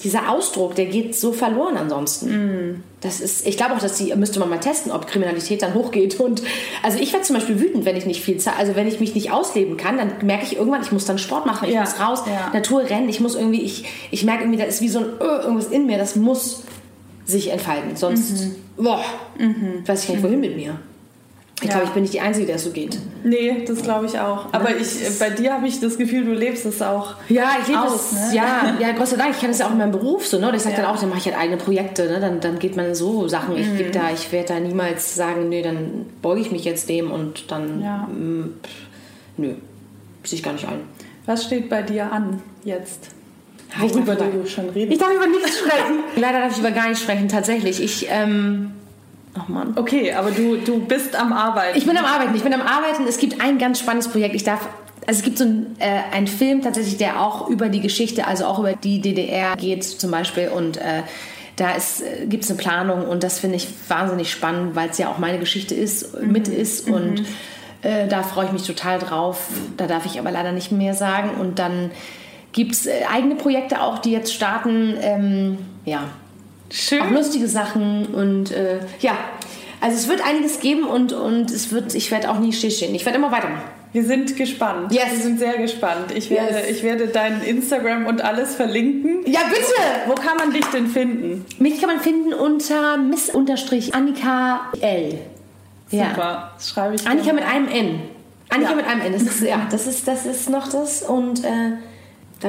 dieser Ausdruck, der geht so verloren ansonsten. Das ist, ich glaube auch, dass die müsste man mal testen, ob Kriminalität dann hochgeht. Und also ich werde zum Beispiel wütend, wenn ich nicht viel Zeit, also wenn ich mich nicht ausleben kann, dann merke ich irgendwann, ich muss dann Sport machen, ich Ja, muss raus, ja. Natur rennen, ich muss irgendwie, ich, ich merke irgendwie, da ist wie so ein äh, irgendwas in mir, das muss sich entfalten. Sonst, boah, weiß ich nicht, wohin mit mir. Ich glaube, ich bin nicht die Einzige, der es so geht. Nee, das glaube ich auch. Aber ich, äh, bei dir habe ich das Gefühl, du lebst es auch. Ja, ich lebe das, ne? ja, ja, Gott sei Dank, ich kann das ja auch in meinem Beruf so, ne? Und ich sage Ja. dann auch, dann mache ich halt eigene Projekte, ne? Dann, dann geht man so Sachen. Ich da, ich werde da niemals sagen, nö, dann beuge ich mich jetzt dem und dann, Ja. mm, pff, nö, sehe ich gar nicht ein. Was steht bei dir an jetzt? Ja, ich Worüber darf du schon redest. Ich darf über nichts sprechen. [LAUGHS] Leider darf ich über gar nichts sprechen, tatsächlich. Ich, ähm, ach Mann. Okay, aber du, du bist am Arbeiten. Ich bin am Arbeiten, ich bin am Arbeiten. Es gibt ein ganz spannendes Projekt. Ich darf, also es gibt so einen, äh, einen Film tatsächlich, der auch über die Geschichte, also auch über die DDR geht zum Beispiel und äh, da äh, gibt es eine Planung und das finde ich wahnsinnig spannend, weil es ja auch meine Geschichte ist, mit ist und äh, da freue ich mich total drauf. Da darf ich aber leider nicht mehr sagen und dann gibt es äh, eigene Projekte auch, die jetzt starten. Ähm, ja, Schön. auch lustige Sachen und äh, ja, also es wird einiges geben und, und es wird, ich werde auch nie stillstehen. Ich werde immer weitermachen. Wir sind gespannt. Yes. Wir sind sehr gespannt. Ich werde, Yes. ich werde dein Instagram und alles verlinken. Ja, bitte! Wo kann man dich denn finden? Mich kann man finden unter Miss-Annika L. Ja. Super. Das schreibe ich. Annika mit einem N. Annika Ja. mit einem N. Das ist, ja, das ist, das ist noch das und äh,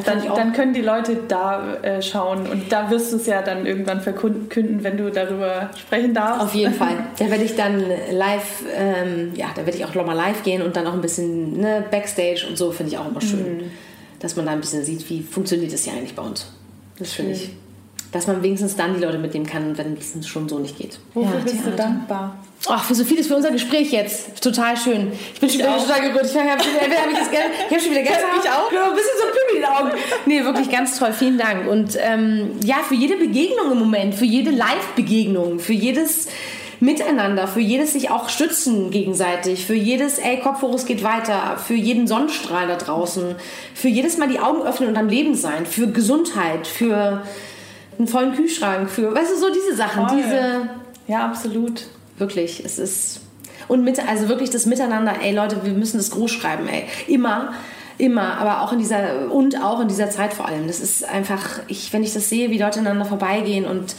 Dann, dann können die Leute da äh, schauen und da wirst du es ja dann irgendwann verkünden, wenn du darüber sprechen darfst. Auf jeden Fall. Da werde ich dann live, ähm, ja, da werde ich auch nochmal live gehen und dann auch ein bisschen ne, Backstage und so finde ich auch immer schön. Dass man da ein bisschen sieht, wie funktioniert das hier eigentlich bei uns. Das finde ich. Dass man wenigstens dann die Leute mitnehmen kann, wenn es schon so nicht geht. Wofür Ja, bist du Theater. dankbar? Ach, für so vieles für unser Gespräch jetzt. Total schön. Ich bin schon wieder total gerührt. Ich habe hab ich ich hab schon wieder Gänsehaut. Ich auch. Ja, ein bisschen so Pimmel in den Augen. Nee, wirklich ganz toll. Vielen Dank. Und ähm, ja, für jede Begegnung im Moment, für jede Live-Begegnung, für jedes Miteinander, für jedes sich auch stützen gegenseitig, für jedes, ey, Kopf hoch, es geht weiter, für jeden Sonnenstrahl da draußen, für jedes Mal die Augen öffnen und am Leben sein, für Gesundheit, für einen vollen Kühlschrank, für, weißt du, so diese Sachen, Voll. diese Ja, absolut. Wirklich, es ist. Und mit, also wirklich das Miteinander, ey Leute, wir müssen das groß schreiben, ey. Immer, immer, aber auch in dieser, und auch in dieser Zeit vor allem. Das ist einfach, ich, wenn ich das sehe, wie Leute aneinander vorbeigehen und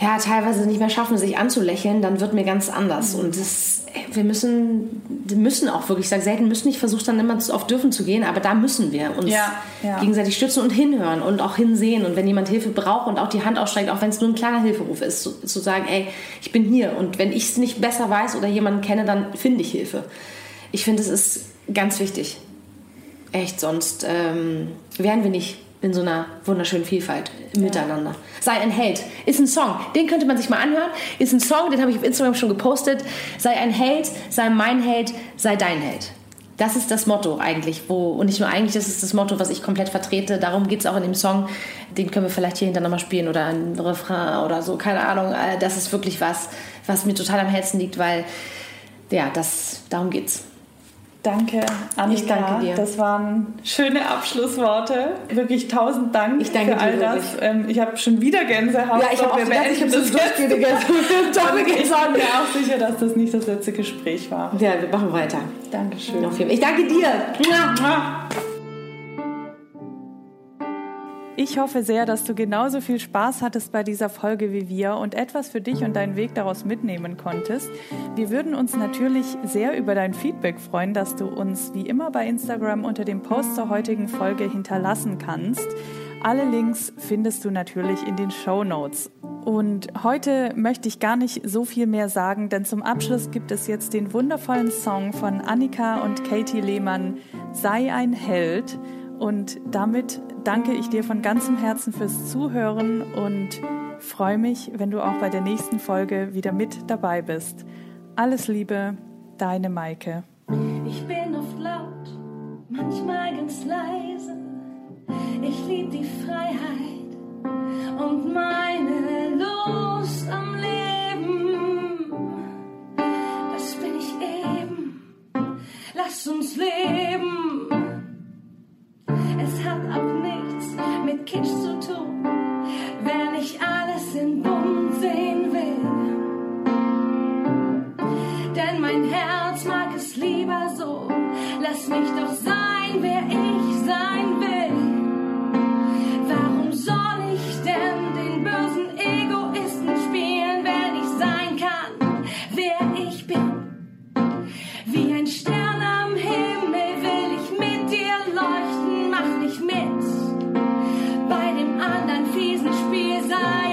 ja, teilweise nicht mehr schaffen, sich anzulächeln, dann wird mir ganz anders. Und das, wir müssen, müssen auch wirklich, ich sage selten müssen, ich versuche dann immer oft dürfen zu gehen, aber da müssen wir uns Ja, ja. gegenseitig stützen und hinhören und auch hinsehen. Und wenn jemand Hilfe braucht und auch die Hand ausstreckt, auch wenn es nur ein kleiner Hilferuf ist, zu, zu sagen, ey, ich bin hier. Und wenn ich es nicht besser weiß oder jemanden kenne, dann finde ich Hilfe. Ich finde, es ist ganz wichtig. Echt, sonst ähm, wären wir nicht in so einer wunderschönen Vielfalt im Miteinander. Sei ein Held. Ist ein Song. Den könnte man sich mal anhören. Ist ein Song, den habe ich auf Instagram schon gepostet. Sei ein Held, sei mein Held, sei dein Held. Das ist das Motto eigentlich. Wo, und nicht nur eigentlich, das ist das Motto, was ich komplett vertrete. Darum geht es auch in dem Song. Den können wir vielleicht hier hinter nochmal spielen oder ein Refrain oder so. Keine Ahnung. Äh, Das ist wirklich was, was mir total am Herzen liegt, weil, ja, das, darum geht's. Danke, Annika. Ich danke dir. Das waren schöne Abschlussworte. Wirklich tausend Dank Ich danke für all dir das. Ähm, ich habe schon wieder Gänsehaut. Ja, ich habe auch gedacht, ich habe so durchgehende [LAUGHS] Gänsehaut. Ich bin mir auch sicher, dass das nicht das letzte Gespräch war. Ja, wir machen weiter. Dankeschön. Ich danke dir. Ich hoffe sehr, dass du genauso viel Spaß hattest bei dieser Folge wie wir und etwas für dich und deinen Weg daraus mitnehmen konntest. Wir würden uns natürlich sehr über dein Feedback freuen, das du uns wie immer bei Instagram unter dem Post zur heutigen Folge hinterlassen kannst. Alle Links findest du natürlich in den Show Notes. Und heute möchte ich gar nicht so viel mehr sagen, denn zum Abschluss gibt es jetzt den wundervollen Song von Annika und Katie Lehmann, Sei ein Held. Und damit danke ich dir von ganzem Herzen fürs Zuhören und freue mich, wenn du auch bei der nächsten Folge wieder mit dabei bist. Alles Liebe, deine Maike. Ich bin oft laut, manchmal ganz leise. Ich lieb die Freiheit und meine Lust am Leben. Das bin ich eben. Lass uns leben es hat auch nichts mit Kitsch zu tun, wenn ich alles in Bumm sehen will. Denn mein Herz mag es lieber so, lass mich doch sein, wer ich sein will. Krisenspiel sein.